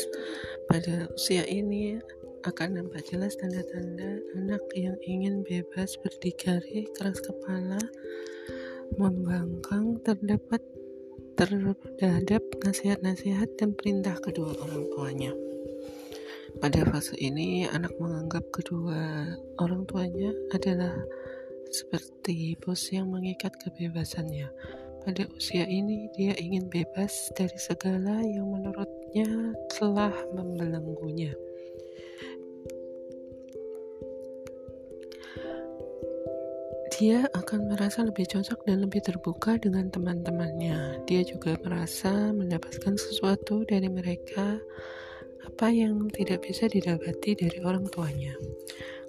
Pada usia ini akan nampak jelas tanda-tanda anak yang ingin bebas berdikari, keras kepala, membangkang, terdapat terhadap nasihat-nasihat dan perintah kedua orang tuanya. Pada fase ini, anak menganggap kedua orang tuanya adalah seperti bos yang mengikat kebebasannya. Pada usia ini, dia ingin bebas dari segala yang menurutnya telah membelenggunya. Dia akan merasa lebih cocok dan lebih terbuka dengan teman-temannya. Dia juga merasa mendapatkan sesuatu dari mereka apa yang tidak bisa didapati dari orang tuanya.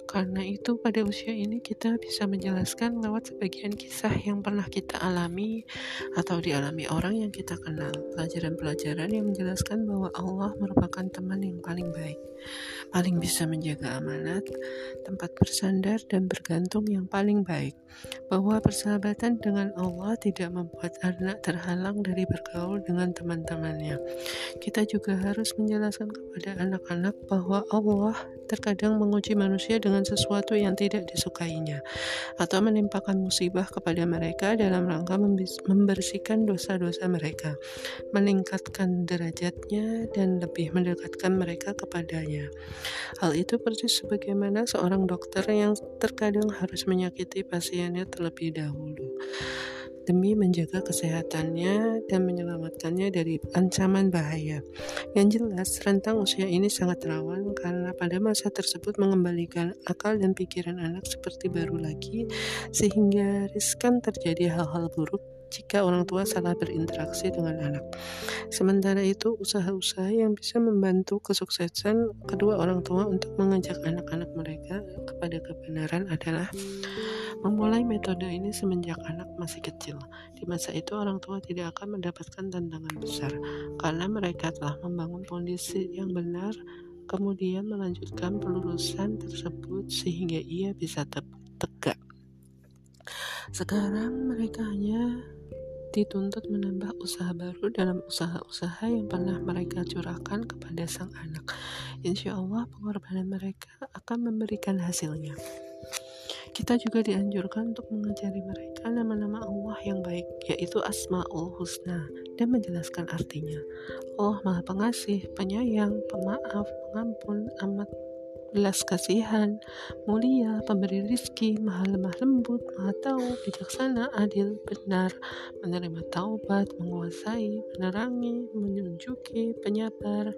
Karena itu pada usia ini kita bisa menjelaskan lewat sebagian kisah yang pernah kita alami atau dialami orang yang kita kenal. Pelajaran-pelajaran yang menjelaskan bahwa Allah merupakan teman yang paling baik, paling bisa menjaga amanat, tempat bersandar dan bergantung yang paling baik. Bahwa persahabatan dengan Allah tidak membuat anak terhalang dari bergaul dengan teman-temannya. Kita juga harus menjelaskan kepada anak-anak bahwa Allah terkadang menguji manusia dengan sesuatu yang tidak disukainya, atau menimpakan musibah kepada mereka dalam rangka membersihkan dosa-dosa mereka, meningkatkan derajatnya, dan lebih mendekatkan mereka kepadanya. Hal itu persis sebagaimana seorang dokter yang terkadang harus menyakiti pasiennya terlebih dahulu demi menjaga kesehatannya dan menyelamatkannya dari ancaman bahaya. Yang jelas, rentang usia ini sangat rawan karena pada masa tersebut mengembalikan akal dan pikiran anak seperti baru lagi, sehingga riskan terjadi hal-hal buruk jika orang tua salah berinteraksi dengan anak. Sementara itu, usaha-usaha yang bisa membantu kesuksesan kedua orang tua untuk mengajak anak-anak mereka kepada kebenaran adalah memulai metode ini semenjak anak masih kecil. Di masa itu, orang tua tidak akan mendapatkan tantangan besar karena mereka telah membangun kondisi yang benar, kemudian melanjutkan pelurusan tersebut sehingga ia bisa tegak. Sekarang mereka hanya dituntut menambah usaha baru dalam usaha-usaha yang pernah mereka curahkan kepada sang anak. Insya Allah pengorbanan mereka akan memberikan hasilnya. Kita juga dianjurkan untuk mengajari mereka nama-nama Allah yang baik, yaitu Asma'ul Husna, dan menjelaskan artinya. Allah Maha Pengasih, Penyayang, Pemaaf, Pengampun, Amat belas kasihan, mulia, pemberi rizki, maha lemah lembut, maha tahu, bijaksana, adil, benar, menerima taubat, menguasai, menerangi, menunjuki, penyabar.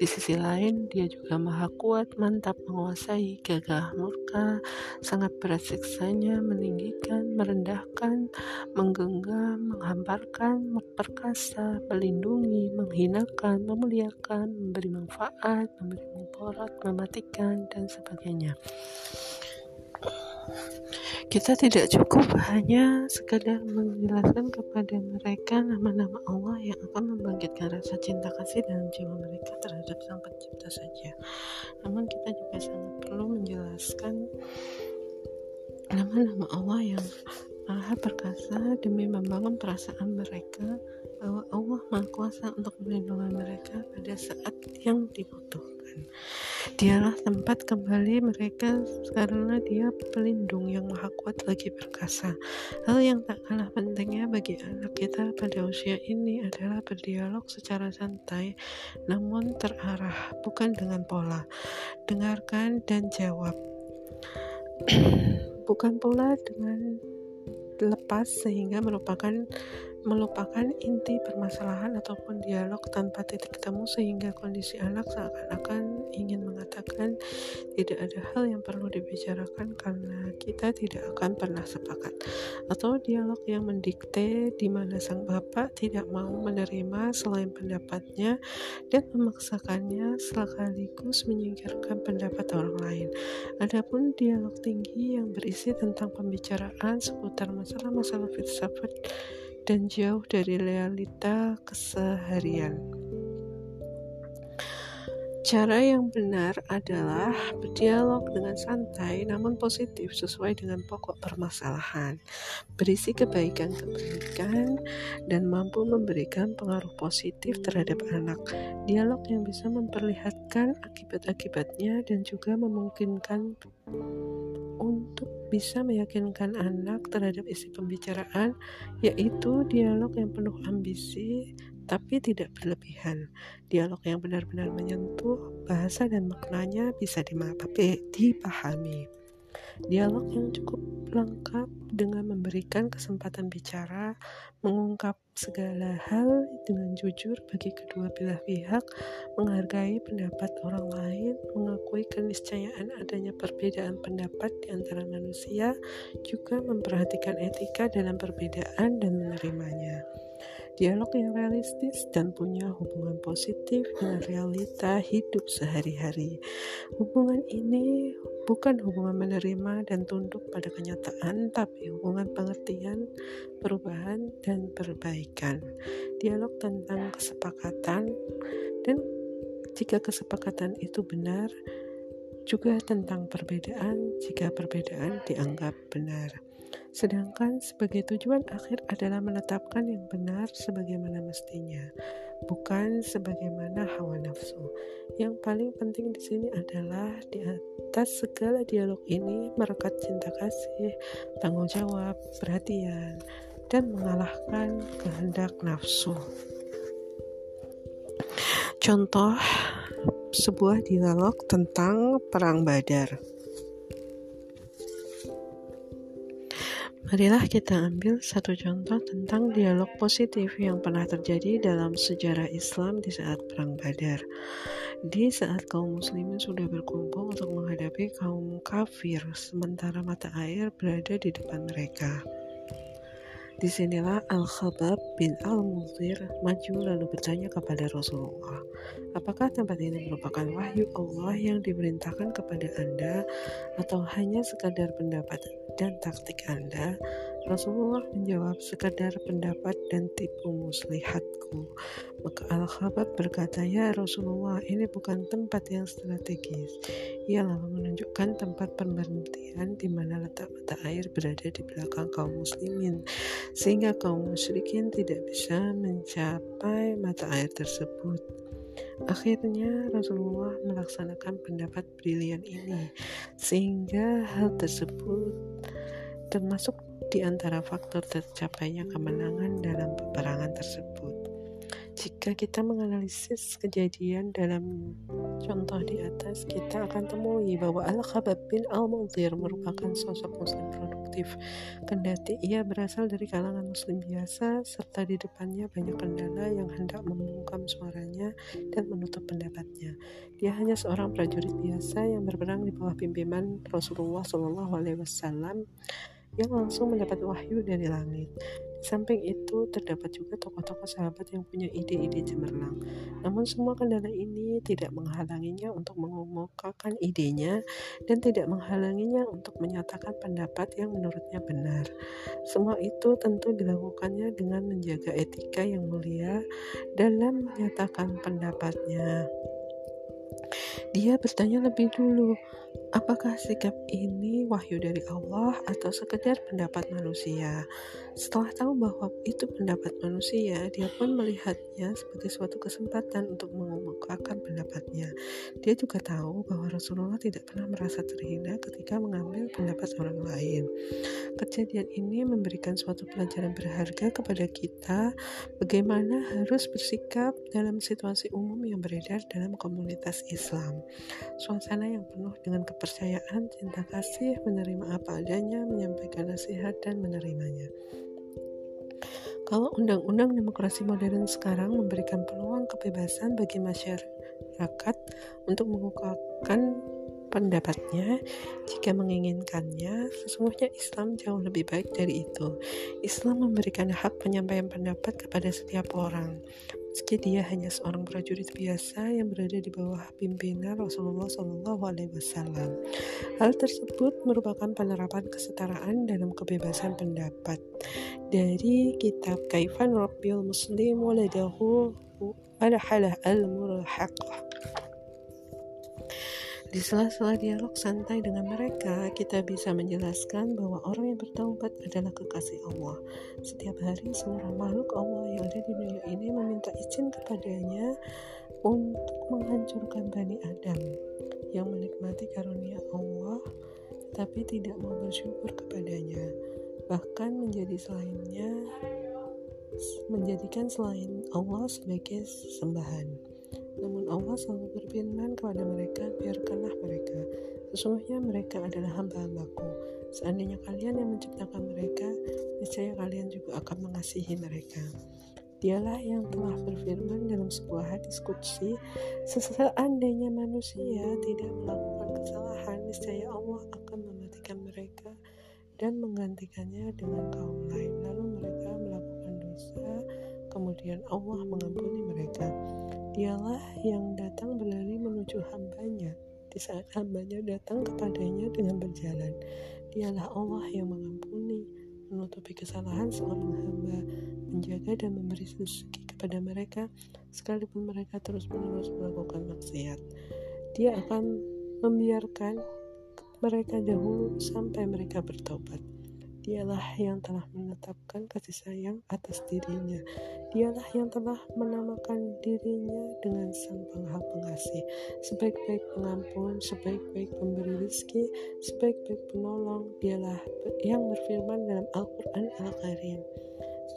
Di sisi lain, dia juga maha kuat, mantap, menguasai, gagah, murka, sangat berat siksanya, meninggikan, merendahkan, menggenggam, menghamparkan, memperkasa, melindungi, menghinakan, memuliakan, memberi manfaat, memberi mudarat, mematikan, kebaikan dan sebagainya kita tidak cukup hanya sekadar menjelaskan kepada mereka nama-nama Allah yang akan membangkitkan rasa cinta kasih dalam jiwa mereka terhadap Sang Pencipta saja. Namun kita juga sangat perlu menjelaskan nama-nama Allah yang Maha perkasa demi membangun perasaan mereka bahwa Allah Maha Kuasa untuk melindungi mereka pada saat yang dibutuhkan. Dialah tempat kembali mereka karena dia pelindung yang maha kuat lagi perkasa. Hal yang tak kalah pentingnya bagi anak kita pada usia ini adalah berdialog secara santai namun terarah, bukan dengan pola. Dengarkan dan jawab. [CLEARS THROAT] bukan pola dengan lepas sehingga merupakan melupakan inti permasalahan ataupun dialog tanpa titik temu sehingga kondisi anak seakan-akan ingin mengatakan tidak ada hal yang perlu dibicarakan karena kita tidak akan pernah sepakat. Atau dialog yang mendikte di mana sang bapak tidak mau menerima selain pendapatnya dan memaksakannya sekaligus menyingkirkan pendapat orang lain. Adapun dialog tinggi yang berisi tentang pembicaraan seputar masalah-masalah filsafat dan jauh dari realita keseharian. Cara yang benar adalah berdialog dengan santai namun positif sesuai dengan pokok permasalahan, berisi kebaikan-kebaikan, dan mampu memberikan pengaruh positif terhadap anak. Dialog yang bisa memperlihatkan akibat-akibatnya dan juga memungkinkan untuk bisa meyakinkan anak terhadap isi pembicaraan, yaitu dialog yang penuh ambisi, tapi tidak berlebihan. Dialog yang benar-benar menyentuh bahasa dan maknanya bisa dipahami. Dialog yang cukup lengkap dengan memberikan kesempatan bicara, mengungkap segala hal dengan jujur bagi kedua belah pihak, menghargai pendapat orang lain, mengakui keniscayaan adanya perbedaan pendapat di antara manusia, juga memperhatikan etika dalam perbedaan dan menerimanya. Dialog yang realistis dan punya hubungan positif dengan realita hidup sehari-hari. Hubungan ini bukan hubungan menerima dan tunduk pada kenyataan, tapi hubungan pengertian, perubahan, dan perbaikan. Dialog tentang kesepakatan dan jika kesepakatan itu benar, juga tentang perbedaan jika perbedaan dianggap benar. Sedangkan sebagai tujuan akhir adalah menetapkan yang benar sebagaimana mestinya, bukan sebagaimana hawa nafsu. Yang paling penting di sini adalah di atas segala dialog ini merekat cinta kasih, tanggung jawab, perhatian, dan mengalahkan kehendak nafsu. Contoh sebuah dialog tentang perang Badar. Marilah kita ambil satu contoh tentang dialog positif yang pernah terjadi dalam sejarah Islam di saat Perang Badar. Di saat kaum muslimin sudah berkumpul untuk menghadapi kaum kafir, sementara mata air berada di depan mereka. Di sinilah Al-Khabab bin Al-Muzir maju lalu bertanya kepada Rasulullah, apakah tempat ini merupakan wahyu Allah yang diperintahkan kepada Anda atau hanya sekadar pendapat dan taktik Anda? Rasulullah menjawab sekadar pendapat dan tipu muslihatku. Maka Al-Khabab berkata, Ya Rasulullah, ini bukan tempat yang strategis. Ia lalu menunjukkan tempat pemberhentian di mana letak mata air berada di belakang kaum muslimin, sehingga kaum musyrikin tidak bisa mencapai mata air tersebut. Akhirnya Rasulullah melaksanakan pendapat brilian ini, sehingga hal tersebut termasuk di antara faktor tercapainya kemenangan dalam peperangan tersebut. Jika kita menganalisis kejadian dalam contoh di atas, kita akan temui bahwa Al-Khabab bin Al-Mudhir merupakan sosok muslim produktif. Kendati ia berasal dari kalangan muslim biasa, serta di depannya banyak kendala yang hendak membungkam suaranya dan menutup pendapatnya. Dia hanya seorang prajurit biasa yang berperang di bawah pimpinan Rasulullah SAW yang langsung mendapat wahyu dari langit. Di samping itu, terdapat juga tokoh-tokoh sahabat yang punya ide-ide cemerlang. Namun semua kendala ini tidak menghalanginya untuk mengemukakan idenya dan tidak menghalanginya untuk menyatakan pendapat yang menurutnya benar. Semua itu tentu dilakukannya dengan menjaga etika yang mulia dalam menyatakan pendapatnya. Dia bertanya lebih dulu, apakah sikap ini wahyu dari Allah atau sekedar pendapat manusia? Setelah tahu bahwa itu pendapat manusia, dia pun melihatnya sebagai suatu kesempatan untuk mengemukakan pendapatnya. Dia juga tahu bahwa Rasulullah tidak pernah merasa terhina ketika mengambil pendapat orang lain. Kejadian ini memberikan suatu pelajaran berharga kepada kita bagaimana harus bersikap dalam situasi umum yang beredar dalam komunitas Islam. Suasana yang penuh dengan kepercayaan, cinta kasih, menerima apa adanya, menyampaikan nasihat, dan menerimanya. Kalau undang-undang demokrasi modern sekarang memberikan peluang kebebasan bagi masyarakat untuk mengungkapkan pendapatnya jika menginginkannya, sesungguhnya Islam jauh lebih baik dari itu. Islam memberikan hak penyampaian pendapat kepada setiap orang, meski dia hanya seorang prajurit biasa yang berada di bawah pimpinan Rasulullah SAW. Hal tersebut merupakan penerapan kesetaraan dalam kebebasan pendapat dari kitab Kaifan Rabbil Muslim waladahu Alhalah al-Murhaqah di sela-sela dialog santai dengan mereka, kita bisa menjelaskan bahwa orang yang bertaubat adalah kekasih Allah. Setiap hari seluruh makhluk Allah yang ada di dunia ini meminta izin kepadanya untuk menghancurkan Bani Adam yang menikmati karunia Allah tapi tidak mau bersyukur kepadanya bahkan menjadi selainnya menjadikan selain Allah sebagai sembahan. Namun Allah selalu berfirman kepada mereka, biarkanlah mereka. Sesungguhnya mereka adalah hamba-hambaku. Seandainya kalian yang menciptakan mereka, niscaya kalian juga akan mengasihi mereka. Dialah yang telah berfirman dalam sebuah hadis kudsi, seandainya manusia tidak melakukan kesalahan, niscaya Allah akan mematikan mereka dan menggantikannya dengan kaum lain. Lalu mereka melakukan dosa, kemudian kemudian Allah mengampuni mereka. Dialah yang datang berlari menuju hambanya di saat hambanya datang kepadanya dengan berjalan. Dialah Allah yang mengampuni, menutupi kesalahan seorang hamba, menjaga dan memberi rezeki kepada mereka, sekalipun mereka terus-menerus melakukan maksiat. Dia akan membiarkan mereka dahulu sampai mereka bertobat. Dialah yang telah menetapkan kasih sayang atas dirinya. Dialah yang telah menamakan dirinya dengan sang pengha pengasih, sebaik-baik pengampun, sebaik-baik pemberi rezeki, sebaik-baik penolong. Dialah yang berfirman dalam Al-Quran Al-Karim.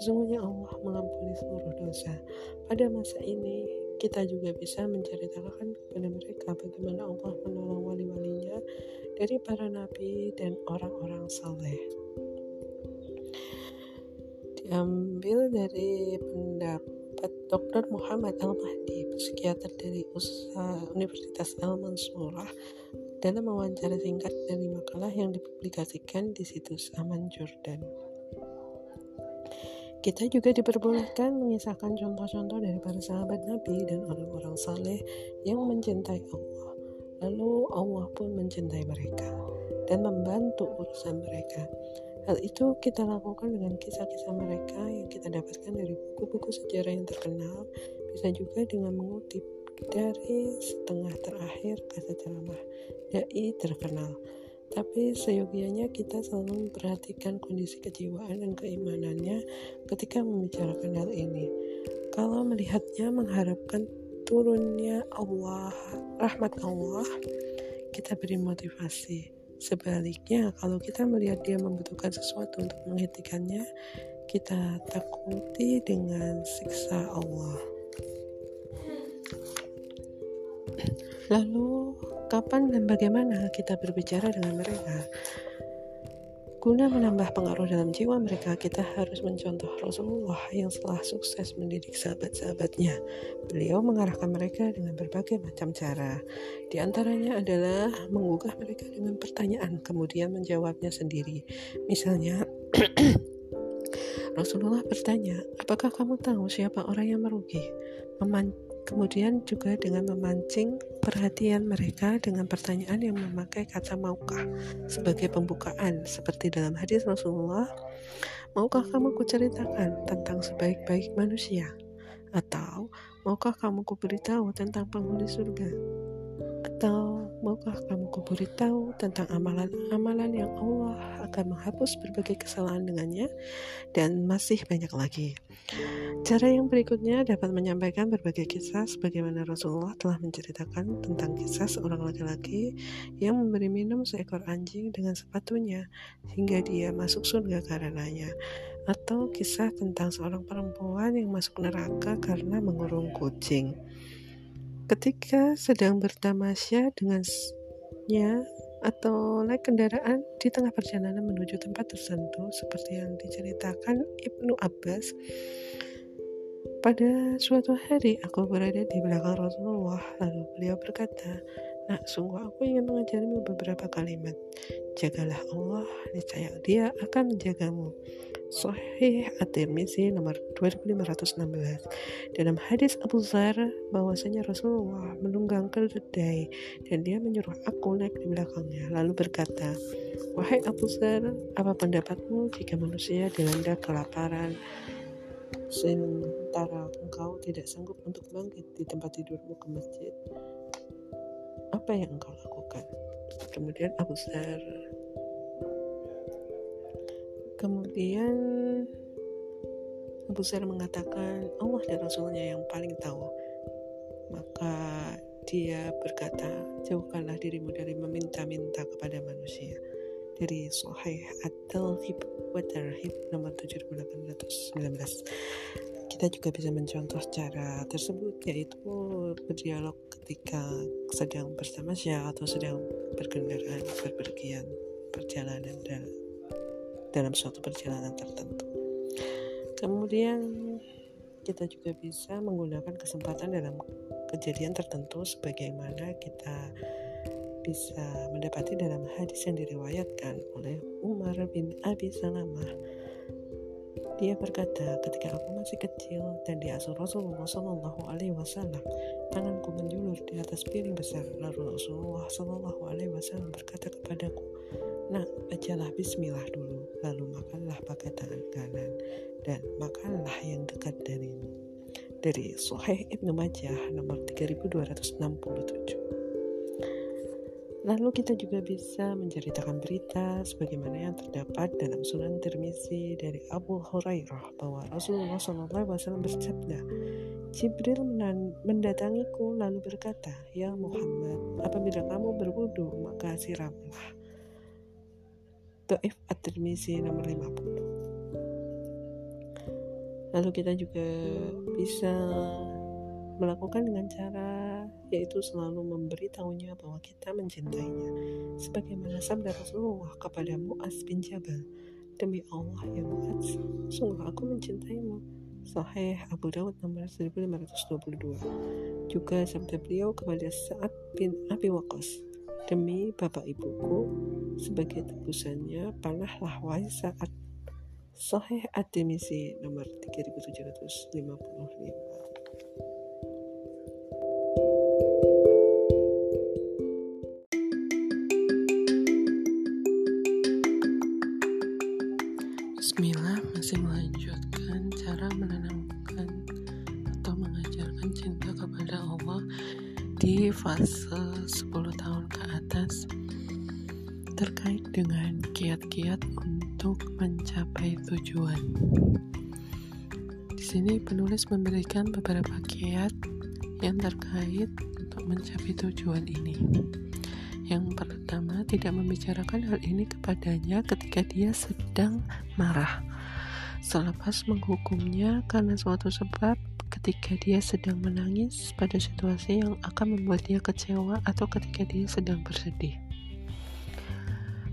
Sesungguhnya Allah mengampuni seluruh dosa. Pada masa ini, kita juga bisa menceritakan kepada mereka bagaimana Allah menolong wali-walinya dari para nabi dan orang-orang saleh diambil dari pendapat Dr. Muhammad Al-Mahdi, psikiater dari Universitas Al-Mansurah, dalam wawancara singkat dari makalah yang dipublikasikan di situs Aman Jordan. Kita juga diperbolehkan mengisahkan contoh-contoh dari para sahabat Nabi dan orang-orang saleh yang mencintai Allah. Lalu Allah pun mencintai mereka dan membantu urusan mereka. Hal itu kita lakukan dengan kisah-kisah mereka yang kita dapatkan dari buku-buku sejarah yang terkenal, bisa juga dengan mengutip dari setengah terakhir kata ceramah dai terkenal. Tapi seyogianya kita selalu memperhatikan kondisi kejiwaan dan keimanannya ketika membicarakan hal ini. Kalau melihatnya mengharapkan turunnya Allah, rahmat Allah, kita beri motivasi Sebaliknya, kalau kita melihat dia membutuhkan sesuatu untuk menghentikannya, kita takuti dengan siksa Allah. Lalu, kapan dan bagaimana kita berbicara dengan mereka? Guna menambah pengaruh dalam jiwa mereka, kita harus mencontoh Rasulullah yang setelah sukses mendidik sahabat-sahabatnya. Beliau mengarahkan mereka dengan berbagai macam cara. Di antaranya adalah menggugah mereka dengan pertanyaan, kemudian menjawabnya sendiri. Misalnya, [CLEARS THROAT] Rasulullah bertanya, apakah kamu tahu siapa orang yang merugi? Meman Kemudian juga dengan memancing perhatian mereka dengan pertanyaan yang memakai kata maukah sebagai pembukaan seperti dalam hadis Rasulullah Maukah kamu kuceritakan tentang sebaik-baik manusia? Atau maukah kamu kuberitahu tentang penghuni surga? Maukah kamu kuberitahu tentang amalan-amalan yang Allah akan menghapus berbagai kesalahan dengannya dan masih banyak lagi. Cara yang berikutnya dapat menyampaikan berbagai kisah sebagaimana Rasulullah telah menceritakan tentang kisah seorang laki-laki yang memberi minum seekor anjing dengan sepatunya hingga dia masuk surga karenanya atau kisah tentang seorang perempuan yang masuk neraka karena mengurung kucing. Ketika sedang bertamasya dengannya atau naik kendaraan di tengah perjalanan menuju tempat tertentu seperti yang diceritakan Ibnu Abbas pada suatu hari aku berada di belakang Rasulullah lalu beliau berkata Nah, sungguh aku ingin mengajarimu beberapa kalimat. Jagalah Allah, niscaya Dia akan menjagamu. Sahih At-Tirmizi nomor 2516. Dalam hadis Abu Zar bahwasanya Rasulullah menunggang keledai dan dia menyuruh aku naik di belakangnya lalu berkata, "Wahai Abu Zar, apa pendapatmu jika manusia dilanda kelaparan sementara engkau tidak sanggup untuk bangkit di tempat tidurmu ke masjid?" apa yang engkau lakukan kemudian Abu Zar kemudian Abu Zar mengatakan Allah dan Rasulnya yang paling tahu. Maka dia berkata jauhkanlah dirimu dari meminta-minta kepada manusia. Dari Sahih At-Talhib wa Tarhib nomor 7819 kita juga bisa mencontoh cara tersebut yaitu berdialog ketika sedang bersama siapa atau sedang berkendaraan berpergian perjalanan dalam, dalam suatu perjalanan tertentu kemudian kita juga bisa menggunakan kesempatan dalam kejadian tertentu sebagaimana kita bisa mendapati dalam hadis yang diriwayatkan oleh Umar bin Abi Salamah Dia berkata, ketika aku masih kecil dan diasuh Rasulullah Shallallahu Alaihi Wasallam, tanganku menjulur di atas piring besar. Lalu Rasulullah Shallallahu Alaihi Wasallam berkata kepadaku, Nak, bacalah Bismillah dulu, lalu makanlah pakai tangan kanan dan makanlah yang dekat darimu. Dari Sahih Ibnu Majah nomor 3267. Lalu kita juga bisa menceritakan berita sebagaimana yang terdapat dalam Sunan Tirmizi dari Abu Hurairah bahwa Rasulullah SAW bersabda, Jibril mendatangiku lalu berkata, Ya Muhammad, apabila kamu berwudu maka siramlah. Do'if At-Tirmizi nomor 50. Lalu kita juga bisa melakukan dengan cara yaitu selalu memberitahunya bahwa kita mencintainya. Sebagaimana sabda Rasulullah kepada Muaz bin Jabal demi Allah ya Muaz sungguh aku mencintaimu. Sahih Abu Dawud nomor 1522 juga sabda beliau kepada Sa'ad bin Abi Waqqas demi bapak ibuku sebagai tebusannya panahlah wahai saat. Sahih At-Tirmizi nomor 3755 penulis memberikan beberapa kiat yang terkait untuk mencapai tujuan ini. Yang pertama, tidak membicarakan hal ini kepadanya ketika dia sedang marah. Selepas menghukumnya karena suatu sebab ketika dia sedang menangis pada situasi yang akan membuat dia kecewa atau ketika dia sedang bersedih.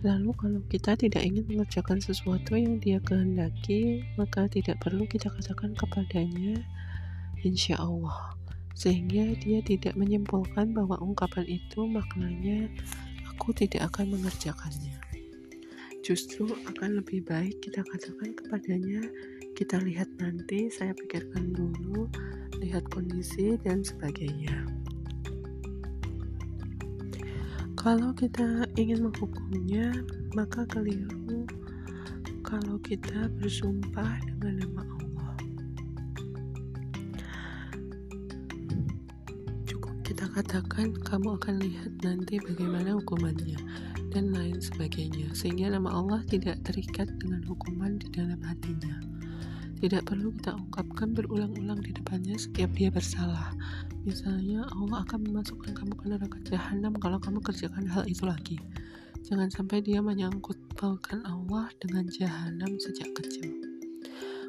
Lalu kalau kita tidak ingin mengerjakan sesuatu yang dia kehendaki, maka tidak perlu kita katakan kepadanya, insya Allah sehingga dia tidak menyimpulkan bahwa ungkapan itu maknanya aku tidak akan mengerjakannya. Justru akan lebih baik kita katakan kepadanya, kita lihat nanti, saya pikirkan dulu, lihat kondisi dan sebagainya. Kalau kita ingin menghukumnya, maka keliru kalau kita bersumpah dengan nama Allah. katakan kamu akan lihat nanti bagaimana hukumannya dan lain sebagainya sehingga nama Allah tidak terikat dengan hukuman di dalam hatinya tidak perlu kita ungkapkan berulang-ulang di depannya setiap dia bersalah misalnya Allah akan memasukkan kamu ke neraka jahanam kalau kamu kerjakan hal itu lagi jangan sampai dia menyangkut pautkan Allah dengan jahanam sejak kecil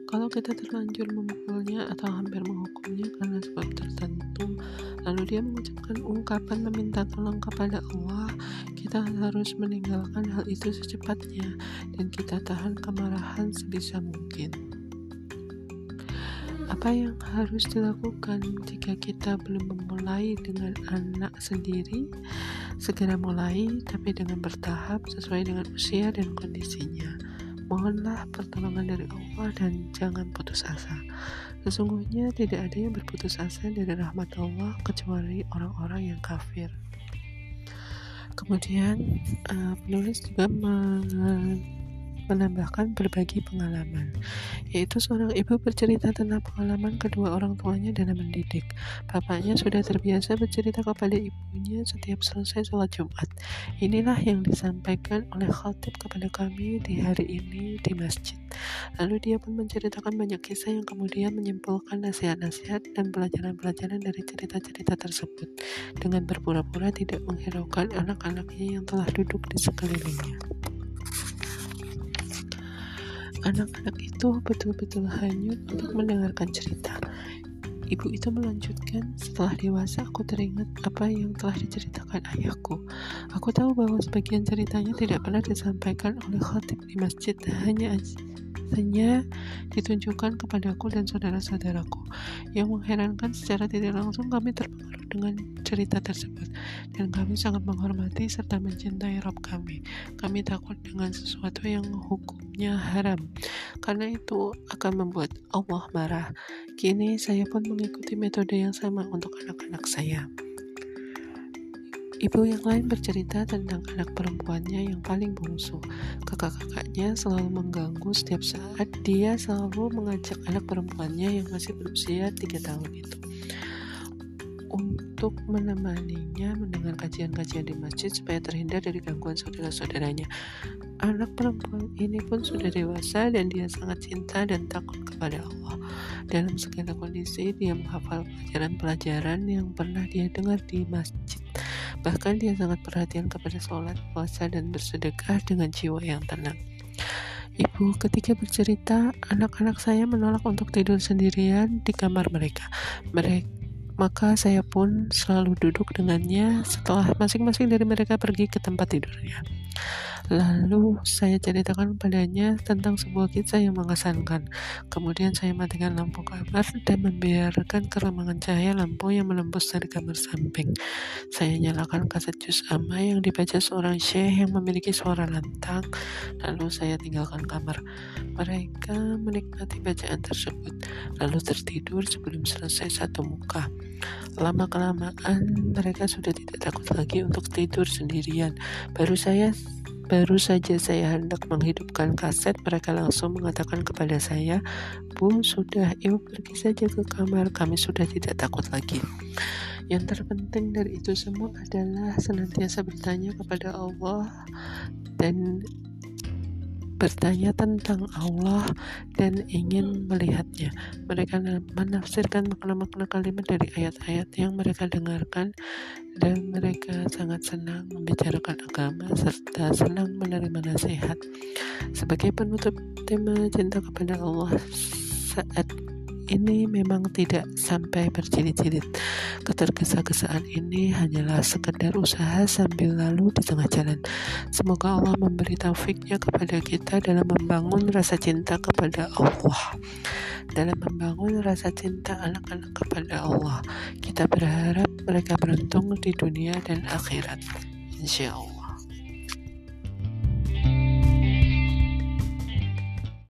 kalau kita terlanjur memukulnya atau hampir menghukumnya karena sebab tertentu, lalu dia mengucapkan ungkapan meminta tolong kepada Allah, kita harus meninggalkan hal itu secepatnya dan kita tahan kemarahan sebisa mungkin. Apa yang harus dilakukan jika kita belum memulai dengan anak sendiri? Segera mulai, tapi dengan bertahap sesuai dengan usia dan kondisinya. Mohonlah pertolongan dari Allah dan jangan putus asa. Sesungguhnya tidak ada yang berputus asa dari rahmat Allah kecuali orang-orang yang kafir. Kemudian uh, penulis juga menambahkan berbagi pengalaman, yaitu seorang ibu bercerita tentang pengalaman kedua orang tuanya dalam mendidik. Bapaknya sudah terbiasa bercerita kepada ibunya setiap selesai sholat Jumat. Inilah yang disampaikan oleh khatib kepada kami di hari ini di masjid. Lalu dia pun menceritakan banyak kisah yang kemudian menyimpulkan nasihat-nasihat dan pelajaran-pelajaran dari cerita-cerita tersebut dengan berpura-pura tidak menghiraukan anak-anaknya yang telah duduk di sekelilingnya anak-anak itu betul-betul hanyut untuk mendengarkan cerita. Ibu itu melanjutkan, setelah dewasa aku teringat apa yang telah diceritakan ayahku. Aku tahu bahwa sebagian ceritanya tidak pernah disampaikan oleh khatib di masjid, hanya kasihnya ditunjukkan kepadaku dan saudara-saudaraku. Yang mengherankan secara tidak langsung kami terpengaruh dengan cerita tersebut dan kami sangat menghormati serta mencintai Rob kami. Kami takut dengan sesuatu yang hukumnya haram karena itu akan membuat Allah marah. Kini saya pun mengikuti metode yang sama untuk anak-anak saya. Ibu yang lain bercerita tentang anak perempuannya yang paling bungsu. Kakak-kakaknya selalu mengganggu setiap saat dia selalu mengajak anak perempuannya yang masih berusia 3 tahun itu untuk menemaninya mendengar kajian-kajian di masjid supaya terhindar dari gangguan saudara-saudaranya. Anak perempuan ini pun sudah dewasa dan dia sangat cinta dan takut kepada Allah. Dalam segala kondisi, dia menghafal pelajaran-pelajaran yang pernah dia dengar di masjid. Bahkan dia sangat perhatian kepada sholat, puasa, dan bersedekah dengan jiwa yang tenang. Ibu ketika bercerita, anak-anak saya menolak untuk tidur sendirian di kamar mereka. Mereka maka saya pun selalu duduk dengannya setelah masing-masing dari mereka pergi ke tempat tidurnya. Lalu saya ceritakan padanya tentang sebuah kisah yang mengesankan. Kemudian saya matikan lampu kamar dan membiarkan keremangan cahaya lampu yang menembus dari kamar samping. Saya nyalakan kaset jus ama yang dibaca seorang syekh yang memiliki suara lantang. Lalu saya tinggalkan kamar. Mereka menikmati bacaan tersebut, lalu tertidur sebelum selesai satu muka. Lama-kelamaan mereka sudah tidak takut lagi untuk tidur sendirian. Baru saya Baru saja saya hendak menghidupkan kaset, mereka langsung mengatakan kepada saya, Bu, sudah, ibu pergi saja ke kamar, kami sudah tidak takut lagi. Yang terpenting dari itu semua adalah senantiasa bertanya kepada Allah dan bertanya tentang Allah dan ingin melihatnya. Mereka menafsirkan makna-makna kalimat dari ayat-ayat yang mereka dengarkan dan mereka sangat senang membicarakan agama serta senang menerima nasihat. Sebagai penutup tema cinta kepada Allah saat ini memang tidak sampai berjilid-jilid. Ketergesa-gesaan ini hanyalah sekedar usaha sambil lalu di tengah jalan. Semoga Allah memberi taufiknya kepada kita dalam membangun rasa cinta kepada Allah. Dalam membangun rasa cinta anak-anak kepada Allah. Kita berharap mereka beruntung di dunia dan akhirat. Insya Allah.